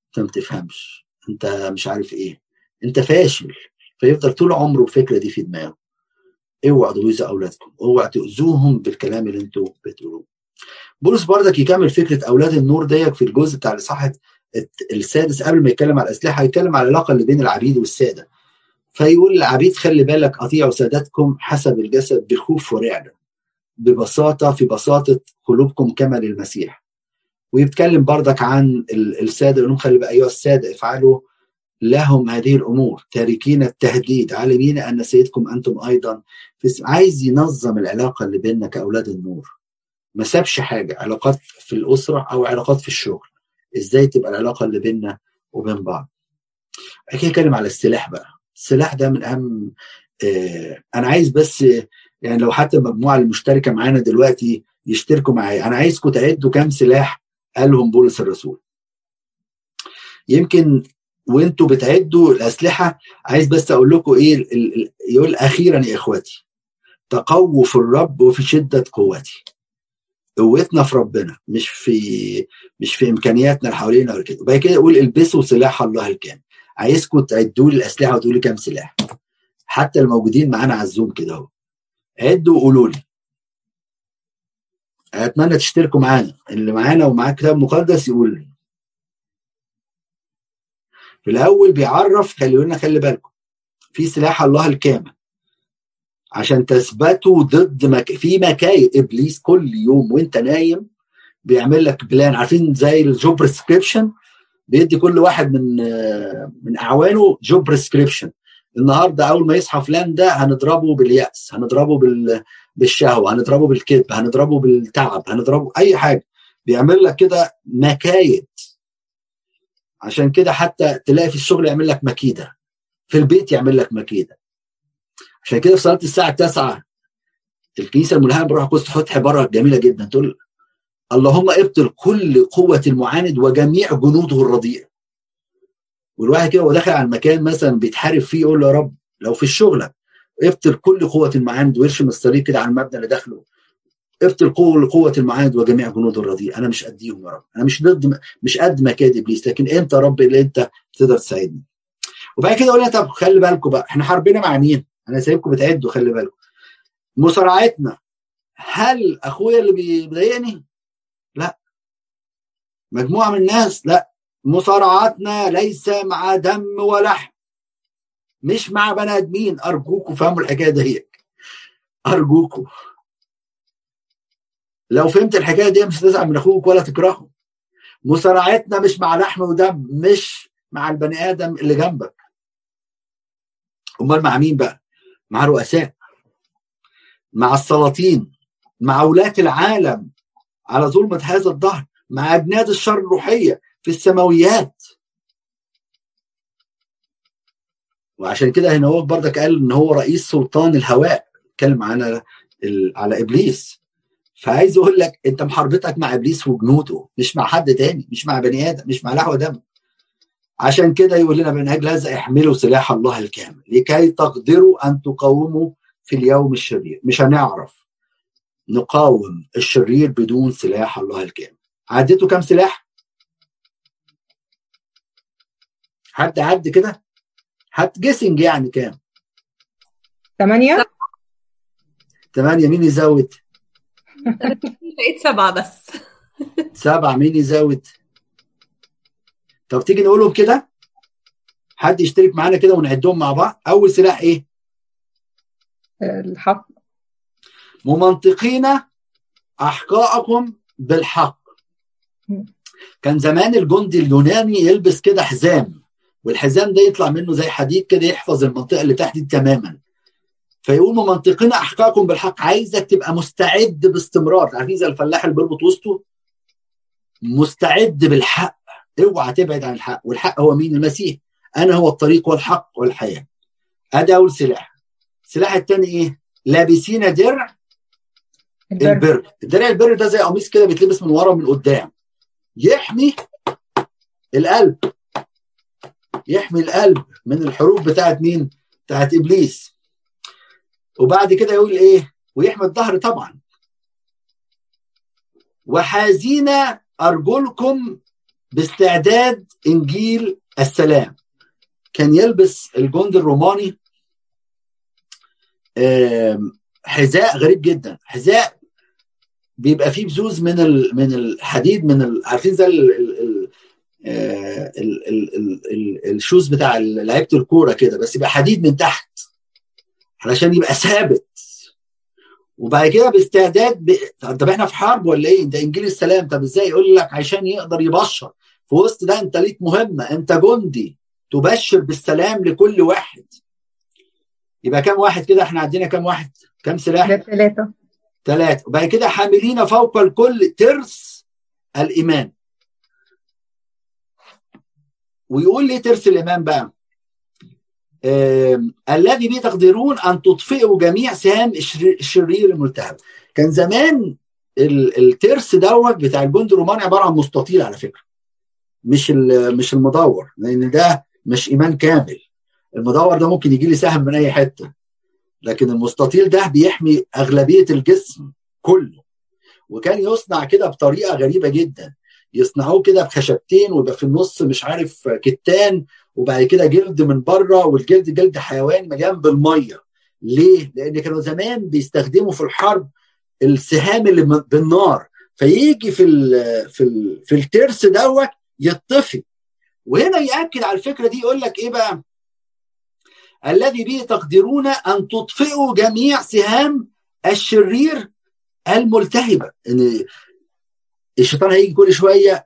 أنت ما بتفهمش أنت مش عارف إيه أنت فاشل. فيفضل طول عمره الفكرة دي في دماغه. اوعوا تغيظوا أولادكم اوعوا تاذوهم بالكلام اللي أنتوا بتقولوه. بولس بردك يكمل فكرة أولاد النور ديت في الجزء بتاع الإصحاح السادس قبل ما يتكلم على الأسلحة يتكلم على العلاقة اللي بين العبيد والسادة. فيقول العبيد خلي بالك أطيعوا سادتكم حسب الجسد بخوف ورعده ببساطة في بساطة قلوبكم كما للمسيح ويتكلم بردك عن السادة يقول خلي بقى أيها السادة افعلوا لهم هذه الأمور تاركين التهديد عالمين أن سيدكم أنتم أيضا. في عايز ينظم العلاقة اللي بيننا كاولاد النور. ما سابش حاجة علاقات في الأسرة أو علاقات في الشغل. إزاي تبقى العلاقة اللي بيننا وبين بعض؟ أكيد اتكلم على السلاح بقى. السلاح ده من أهم آه أنا عايز بس يعني لو حتى المجموعه المشتركة معانا دلوقتي يشتركوا معايا أنا عايزكم تعدوا كام سلاح قالهم بولس الرسول. يمكن وأنتوا بتعدوا الأسلحة عايز بس أقول لكم إيه يقول أخيرا يا إخواتي تقووا في الرب وفي شدة قوتي. قوتنا في ربنا مش في مش في إمكانياتنا اللي حوالينا ولا كده. وبعد كده يقول البسوا سلاح الله الكامل. عايزكم تعدوا لي الأسلحة وتقولوا لي كام سلاح. حتى الموجودين معانا على ال Zoom كده أهو. عدوا وقولوا لي. أتمنى تشتركوا معانا. اللي معانا ومعاه كتاب مقدس يقول لي. في الأول بيعرف خلي لنا خلي بالكم في سلاح الله الكامل. عشان تثبتوا ضد مك... في مكايد إبليس كل يوم وأنت نايم بيعمل لك plan عارفين زي ال job prescription بيدي كل واحد من من أعوانه جوب بريسكريبشن النهارده اول ما يصحى فلان ده هنضربه باليأس هنضربه بال... بالشهوة هنضربه بالكذب هنضربه بالتعب هنضربه أي حاجة. بيعمل لك كده مكايد. عشان كده حتى تلاقي في الشغل يعمل لك مكيدة. في البيت يعمل لك مكيدة. عشان كده في صلاة الساعة 9 الكنيسة الملهمة بروح القدس تحط عباره جميلة جدا تقول اللهم ابطل كل قوة المعاند وجميع جنوده الرديئه والواحد كده وهو داخل على المكان مثلا بيتحارب فيه يقول له يا رب لو في الشغل ابطل كل قوة المعاند ويرشم الصليب كده على المبنى اللي داخله ابطل كل قوة المعاند وجميع جنود الرديء أنا مش قديهم يا رب. أنا مش ضد مش قد مكاد إبليس لكن أنت يا رب اللي أنت تقدر تساعدني. وبعد كده أقول طب خلي بالكم بقى إحنا حاربنا مع مين؟ أنا سايبكم بتعدوا خلي بالكم مصارعتنا. هل أخويا اللي بيضايقني؟ لا. مجموعة من الناس؟ لا. مصارعاتنا ليس مع دم ولحم مش مع بني آدمين. أرجوكوا فهموا الحكاية دي أرجوكوا. لو فهمت الحكاية دي مش هتزعل من أخوك ولا تكرهه. مصارعتنا مش مع لحم ودم مش مع البني آدم اللي جنبك. أمال مع مين بقى؟ مع رؤساء. مع السلاطين. مع ولاة العالم. على ظلمة هذا الظهر. مع أجناد الشر الروحية. في السماويات. وعشان كده هنا هو برضك قال إن هو رئيس سلطان الهواء. اتكلم على على إبليس. فعايز أقول لك أنت محاربتك مع إبليس وجنوده مش مع حد تاني مش مع بني آدم مش مع لحوة دم. عشان كده يقول لنا من أجل هذا احملوا سلاح الله الكامل. لكي تقدروا أن تقاوموا في اليوم الشرير. مش هنعرف نقاوم الشرير بدون سلاح الله الكامل. عديتوا كم سلاح؟ حد عد كده؟ حد جيسنج يعني كام؟ ثمانية ثمانية مين يزود؟ لقيت سبعة بس. سبعة مين يزود؟ طب تيجي نقولهم كده؟ حد يشترك معانا كده ونعدهم مع بعض. أول سلاح إيه؟ الحق. ممنطقين احقاءكم بالحق. كان زمان الجندي اليوناني يلبس كده حزام. والحزام ده يطلع منه زي حديد كده يحفظ المنطقة اللي تحت دي تماما. فيقول ممنطقين احقاءكم بالحق. عايزك تبقى مستعد باستمرار. عارفين زي الفلاح اللي بيربط وسطه؟ مستعد بالحق. اوعى تبعد عن الحق. والحق هو مين؟ المسيح. أنا هو الطريق والحق والحياة. أدي اول سلاح. السلاح الثاني إيه؟ لابسين درع البر. البر. الدرع البر ده زي قميص كده بيتلبس من ورا ومن قدام. يحمي القلب. يحمي القلب من الحروب بتاعت مين؟ بتاعت إبليس. وبعد كده يقول إيه؟ ويحمي الظهر طبعا. وحازين أرجلكم باستعداد إنجيل السلام. كان يلبس الجند الروماني. حذاء غريب جدا. حذاء بيبقى فيه بزوز من من الحديد من عارفين زي الشوز بتاع لعيبة الكورة كده بس يبقى حديد من تحت علشان يبقى ثابت. وبعد كده باستعداد ب... طب إحنا في حرب ولا إيه؟ ده إنجيل السلام. طب إزاي؟ يقول لك عشان يقدر يبشر. في وسط ده أنت ليك مهمة. أنت جندي تبشر بالسلام لكل واحد. يبقى كام واحد كده؟ إحنا عندنا كام واحد؟ كام سلاح؟ ثلاثة ثلاثة وبعد كده حاملين فوق الكل ترس الإيمان. ويقول لي ترس الإيمان بقى الذي به تقدرون أن تطفئوا جميع سهام الشر- الشرير الملتهب. كان زمان ال- الترس دوت بتاع الجند الروماني عبارة عن مستطيل على فكرة مش مش المدور لأن ده مش إيمان كامل. المدور ده ممكن يجي لي سهم من أي حتة لكن المستطيل ده بيحمي أغلبية الجسم كله. وكان يصنع كده بطريقة غريبة جدا. يصنعوه كده بخشبتين ويبقى في النص مش عارف كتان وبعد كده جلد من بره والجلد جلد حيوان مليان بالميه ليه؟ لأن كانوا زمان بيستخدموا في الحرب السهام اللي بالنار فيجي في ال في ال في الترس دوت يطفي وهنا يأكد على الفكرة دي يقول لك إيه بقى؟ الذي به تقدرون أن تطفئوا جميع سهام الشرير الملتهبة ان الشيطان هيجي كل شوية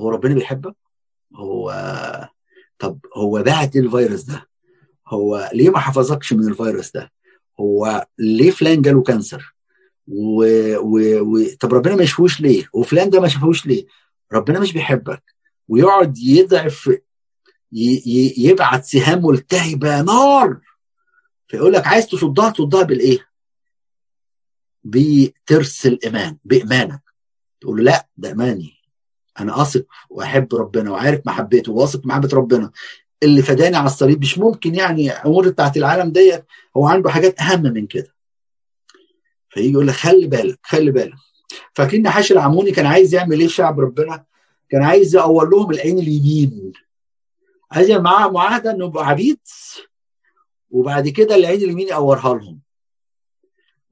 هو ربنا بيحبك؟ هو طب هو بعت ليه الفيروس ده؟ هو ليه ما حفظكش من الفيروس ده؟ هو ليه فلان جاله كانسر؟ و... و... و... طب ربنا ما يشفوش ليه؟ وفلان ده ما شافوش ليه؟ ربنا مش بيحبك ويقعد يضعف ي... ي... يبعت سهام ملتهبة نار فيقول لك عايز تصدها تصدها بالإيه؟ بترس الإيمان بإيمانك تقول له لا ده ايماني أنا أثق وأحب ربنا وعارف محبته واثق محبة ربنا. اللي فداني على الصليب مش ممكن يعني أمور بتاعت العالم ديت هو عنده حاجات أهم من كده. فيجي يقول لك خلي بالك خلي بالك. فاكرين نحاش العموني كان عايز يعمل إيه في شعب ربنا؟ كان عايز يقور لهم العين اليمين. عايز معاها معاهدة إنه يبقوا عبيد وبعد كده العين اليمين يقورها لهم.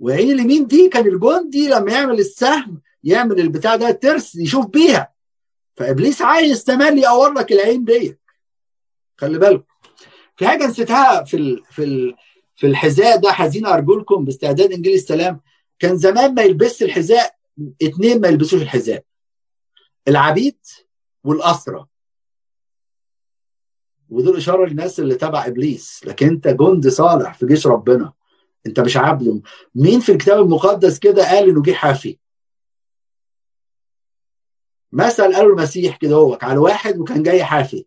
وعين اليمين دي كان الجندي لما يعمل السهم يعمل البتاع ده ترس يشوف بيها. فإبليس عايز تملي يقور لك العين دي خلي بالك في حاجة نسيتها في ال في ال في الحذاء ده حزين أرجلكم باستعداد إنجيل السلام. كان زمان ما يلبسش الحذاء اتنين ما يلبسوش الحذاء. العبيد والأسرى. ودول إشارة للناس اللي تبع إبليس. لكن أنت جند صالح في جيش ربنا. أنت مش عبد مين في الكتاب المقدس كده قال إنه جه حافي؟ مثل قالوا المسيح كده هو على واحد وكان جاي حافي.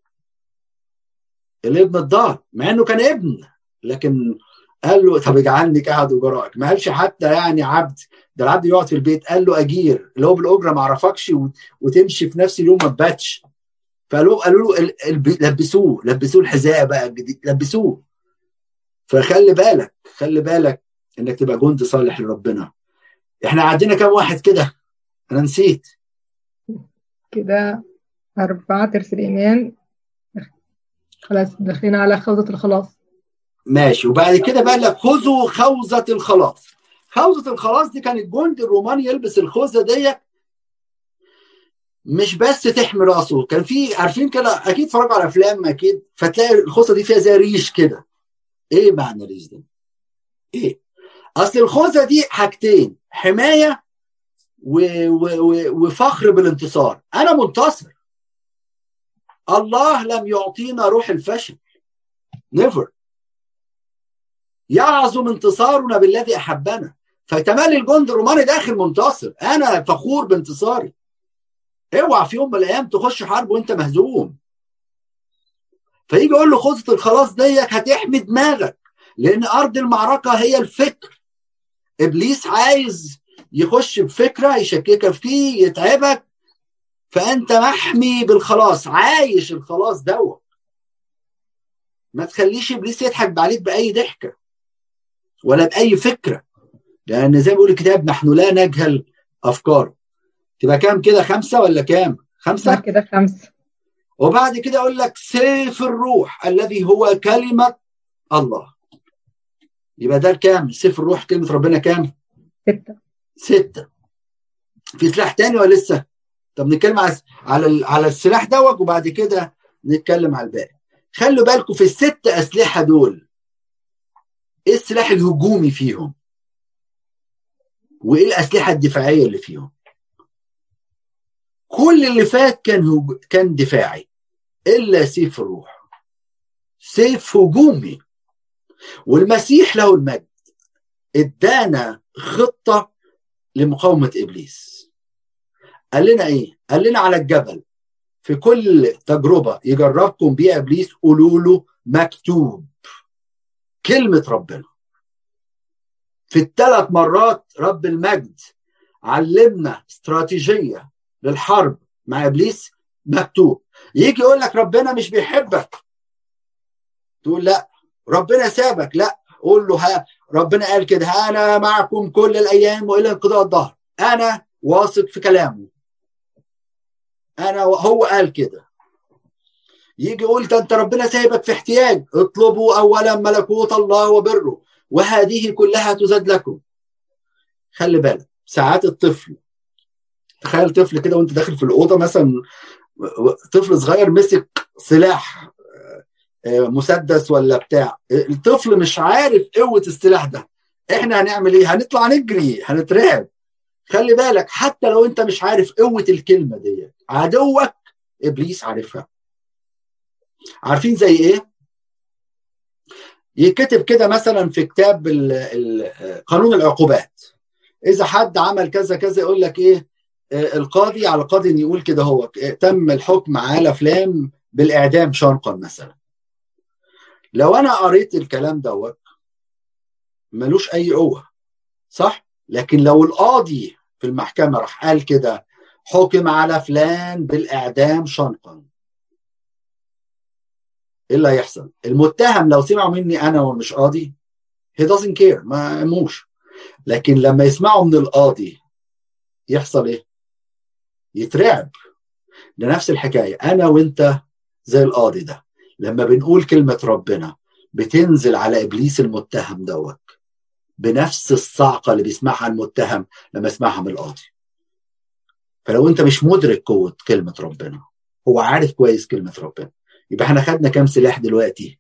الابن الضال مع إنه كان ابن لكن قال له طب اجعلني قاعد وجرائك. ما قالش حتى يعني عبد ده العبد يقعد في البيت قال له أجير اللي هو بالأجرة ما اعرفكش وتمشي في نفس اليوم ما تباتش. فقالوا قالوا له لبسوه لبسوه الحذاء بقى الجديد لبسوه. فخلي بالك خلي بالك إنك تبقى جند صالح لربنا. إحنا عندنا كام واحد كده؟ أنا نسيت. كده أربعة ترس الإيمان خلاص داخلين على خوذة الخلاص ماشي وبعد كده بقى لك خذوا خوذة الخلاص خوذة الخلاص دي كان الجندي الروماني يلبس الخوذة ديت مش بس تحمي رأسه كان في عارفين كده أكيد اتفرجوا على أفلام أكيد فتلاقي الخوذة دي فيها زي ريش كده إيه معنى الريش ده؟ إيه؟ أصل الخوذة دي حاجتين حماية. وفخر بالانتصار. أنا منتصر. الله لم يعطينا روح الفشل. نيفر يعظم انتصارنا بالذي أحبنا. فتملي الجند الروماني داخل منتصر. أنا فخور بانتصاري. اوعى في يوم من الأيام تخش حرب وأنت مهزوم. فيجي يقول له خطه الخلاص ديك هتحمي دماغك. لأن أرض المعركة هي الفكر. إبليس عايز يخش بفكرة يشككك فيه يتعبك فأنت محمي بالخلاص عايش الخلاص دوت. ما تخليش إبليس يضحك عليك بأي ضحكة ولا بأي فكرة لأن زي ما بيقول الكتاب نحن لا نجهل افكاره تبقى كام كده خمسة ولا كام؟ خمسة؟ كده خمسة. وبعد كده أقول لك سيف الروح الذي هو كلمة الله. يبقى ده كام؟ سيف الروح كلمة ربنا كام؟ ستة. ستة. في سلاح تاني ولا لسه؟ طب نتكلم على على على السلاح دوت وبعد كده نتكلم على الباقي. خلوا بالكم في الست أسلحة دول إيه السلاح الهجومي فيهم؟ وإيه الأسلحة الدفاعية اللي فيهم؟ كل اللي فات كان هج... كان دفاعي إلا سيف الروح سيف هجومي. والمسيح له المجد. إدانا خطة لمقاومة إبليس. قال لنا إيه؟ قال لنا على الجبل في كل تجربة يجربكم بيها إبليس قولوا له مكتوب. كلمة ربنا. في الثلاث مرات رب المجد علمنا استراتيجية للحرب مع إبليس مكتوب. يجي يقول لك ربنا مش بيحبك. تقول لا ربنا سابك. لا قول له ربنا قال كده أنا معكم كل الأيام وإلى انقضاء الظهر أنا واثق في كلامه. أنا هو قال كده. يجي يقول ده أنت ربنا سايبك في احتياج. اطلبوا اولا ملكوت الله وبره وهذه كلها تزاد لكم. خلي بالك ساعات الطفل تخيل طفل كده وأنت داخل في الأوضة مثلا طفل صغير مسك سلاح. مسدس ولا بتاع. الطفل مش عارف قوة السلاح ده. إحنا هنعمل إيه؟ هنطلع نجري هنترعب. خلي بالك حتى لو أنت مش عارف قوة الكلمة دي عدوك إبليس عارفها. عارفين زي إيه؟ يكتب كده مثلا في كتاب قانون العقوبات. إذا حد عمل كذا كذا يقول لك إيه؟ القاضي على القاضي إن يقول كده هو تم الحكم على فلان بالإعدام شرقا مثلا. لو أنا قريت الكلام دوت ملوش أي قوة صح؟ لكن لو القاضي في المحكمة راح قال كده حكم على فلان بالإعدام شنقا. إيه اللي هيحصل؟ المتهم لو سمعوا مني أنا ومش قاضي he doesn't care ما يموش لكن لما يسمعوا من القاضي يحصل إيه؟ يترعب. ده نفس الحكاية أنا وأنت زي القاضي ده. لما بنقول كلمة ربنا بتنزل على إبليس المتهم دوت بنفس الصعقة اللي بيسمعها المتهم لما يسمعها من القاضي. فلو أنت مش مدرك قوة كلمة ربنا هو عارف كويس كلمة ربنا. يبقى إحنا خدنا كام سلاح دلوقتي؟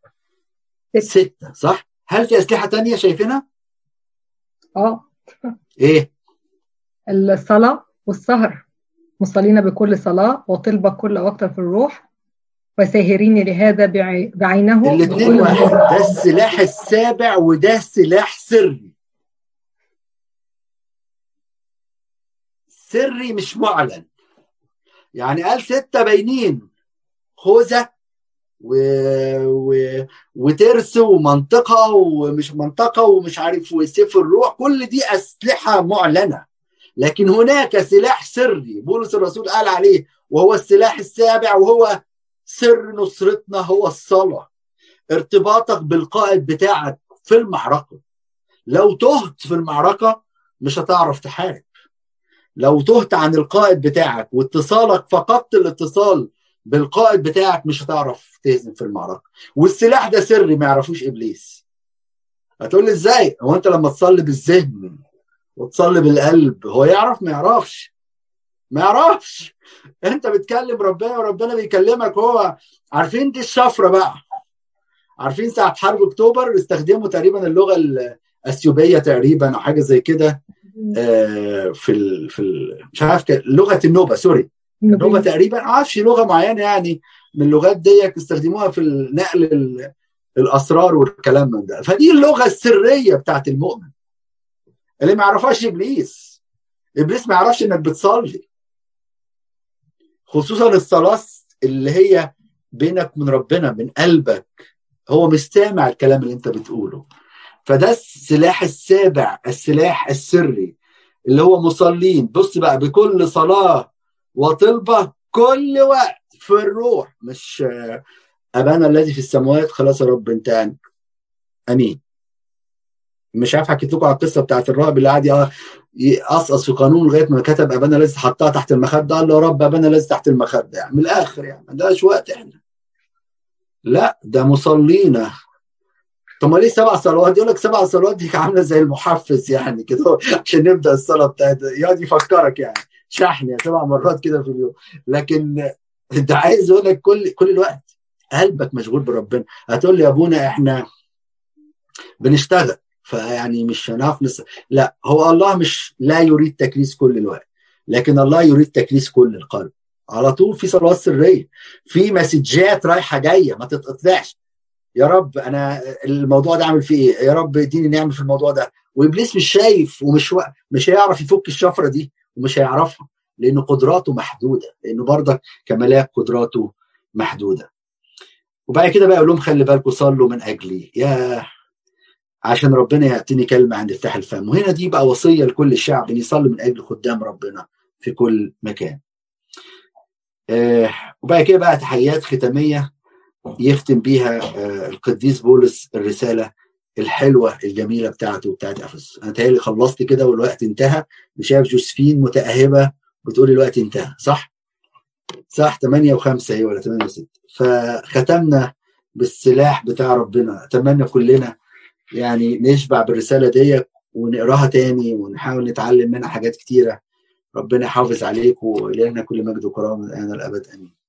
ستة صح؟ هل في أسلحة تانية شايفينها؟ آه. إيه؟ الصلاة والسهر. مصلين بكل صلاة وطلبة كل وقت في الروح. وساهرين لهذا بعي- بعينه الاثنين واحد. ده السلاح السابع وده سلاح سري. سري مش معلن. يعني قال ستة باينين. خوذة و... و... وترس ومنطقة ومش منطقة ومش عارف وسيف الروح. كل دي أسلحة معلنة. لكن هناك سلاح سري. بولس الرسول قال عليه وهو السلاح السابع وهو سر نصرتنا هو الصلاة. ارتباطك بالقائد بتاعك في المعركة. لو تهت في المعركة مش هتعرف تحارب. لو تهت عن القائد بتاعك واتصالك فقدت الاتصال بالقائد بتاعك مش هتعرف تهزم في المعركة. والسلاح ده سري ما يعرفوش إبليس. هتقول لي إزاي؟ هو أنت لما تصلي بالذهن وتصلي بالقلب هو يعرف؟ ما يعرفش. ما يعرفش. انت بتكلم ربنا وربنا بيكلمك هو. عارفين دي الشفرة بقى. عارفين ساعة حرب أكتوبر استخدموا تقريبا اللغة الأثيوبية تقريبا أو حاجة زي كده آه، في ال في ال مش عارف لغة النوبة سوري. النوبة تقريبا ما أعرفش لغة معينة يعني من اللغات دي استخدموها في نقل ال- الأسرار والكلام من ده. فدي اللغة السرية بتاعت المؤمن. اللي ما يعرفهاش إبليس. إبليس ما يعرفش إنك بتصلي. خصوصا الصلاه اللي هي بينك من ربنا من قلبك. هو مش سامع الكلام اللي انت بتقوله. فده السلاح السابع السلاح السري اللي هو مصلين. بص بقى بكل صلاة وطلبة كل وقت في الروح. مش أبانا الذي في السماوات خلاص يا رب انت. آمين. مش عارف حكيت لكم على القصة بتاعت الراهب اللي قعد ي- يقصقص في قانون لغاية ما كتب أبانا الذي حطها تحت المخدة. قال له يا رب أبانا الذي تحت المخدة. يعني من الآخر يعني. ما عندهاش وقت إحنا. لا ده مصلينا. طب ما ليه سبع صلوات؟ يقول لك سبع صلوات دي عاملة زي المحفز يعني كده عشان نبدأ الصلاة بتاعت يقعد يفكرك يعني. شحن يعني سبع مرات كده في اليوم. لكن انت عايز يقول لك كل كل الوقت قلبك مشغول بربنا. هتقول لي يا أبونا إحنا بنشتغل. فيعني مش نس... لا هو الله مش لا يريد تكريس كل الوقت لكن الله يريد تكريس كل القلب. على طول في صلوات سرية في مسجات رايحة جاية ما تتقطعش. يا رب أنا الموضوع ده عامل فيه إيه؟ يا رب اديني نعمل في الموضوع ده. وإبليس مش شايف ومش و... مش هيعرف يفك الشفرة دي ومش هيعرفها لأن قدراته محدودة لأنه برضك كملاك قدراته محدودة. وبعد كده بقى أقول لهم خلي بالكم صلوا من أجلي. يا عشان ربنا يعطيني كلمة عند افتح الفم. وهنا دي بقى وصية لكل الشعب إن يصلي من أجل خدام ربنا في كل مكان. آه وبعد كده بقى تحيات ختامية يختم بيها آه القديس بولس الرسالة الحلوة الجميلة بتاعته بتاعت أفسس. أنا تهيألي خلصت كده والوقت انتهى. شايف جوزفين متأهبة بتقولي الوقت انتهى صح؟ صح 8 و5 هي ولا 8 و6 فختمنا بالسلاح بتاع ربنا اتمنى كلنا يعني نشبع بالرسالة دي ونقراها تاني ونحاول نتعلم منها حاجات كتيرة. ربنا يحافظ عليكم ولنا كل مجد وكرامة الان الابد امين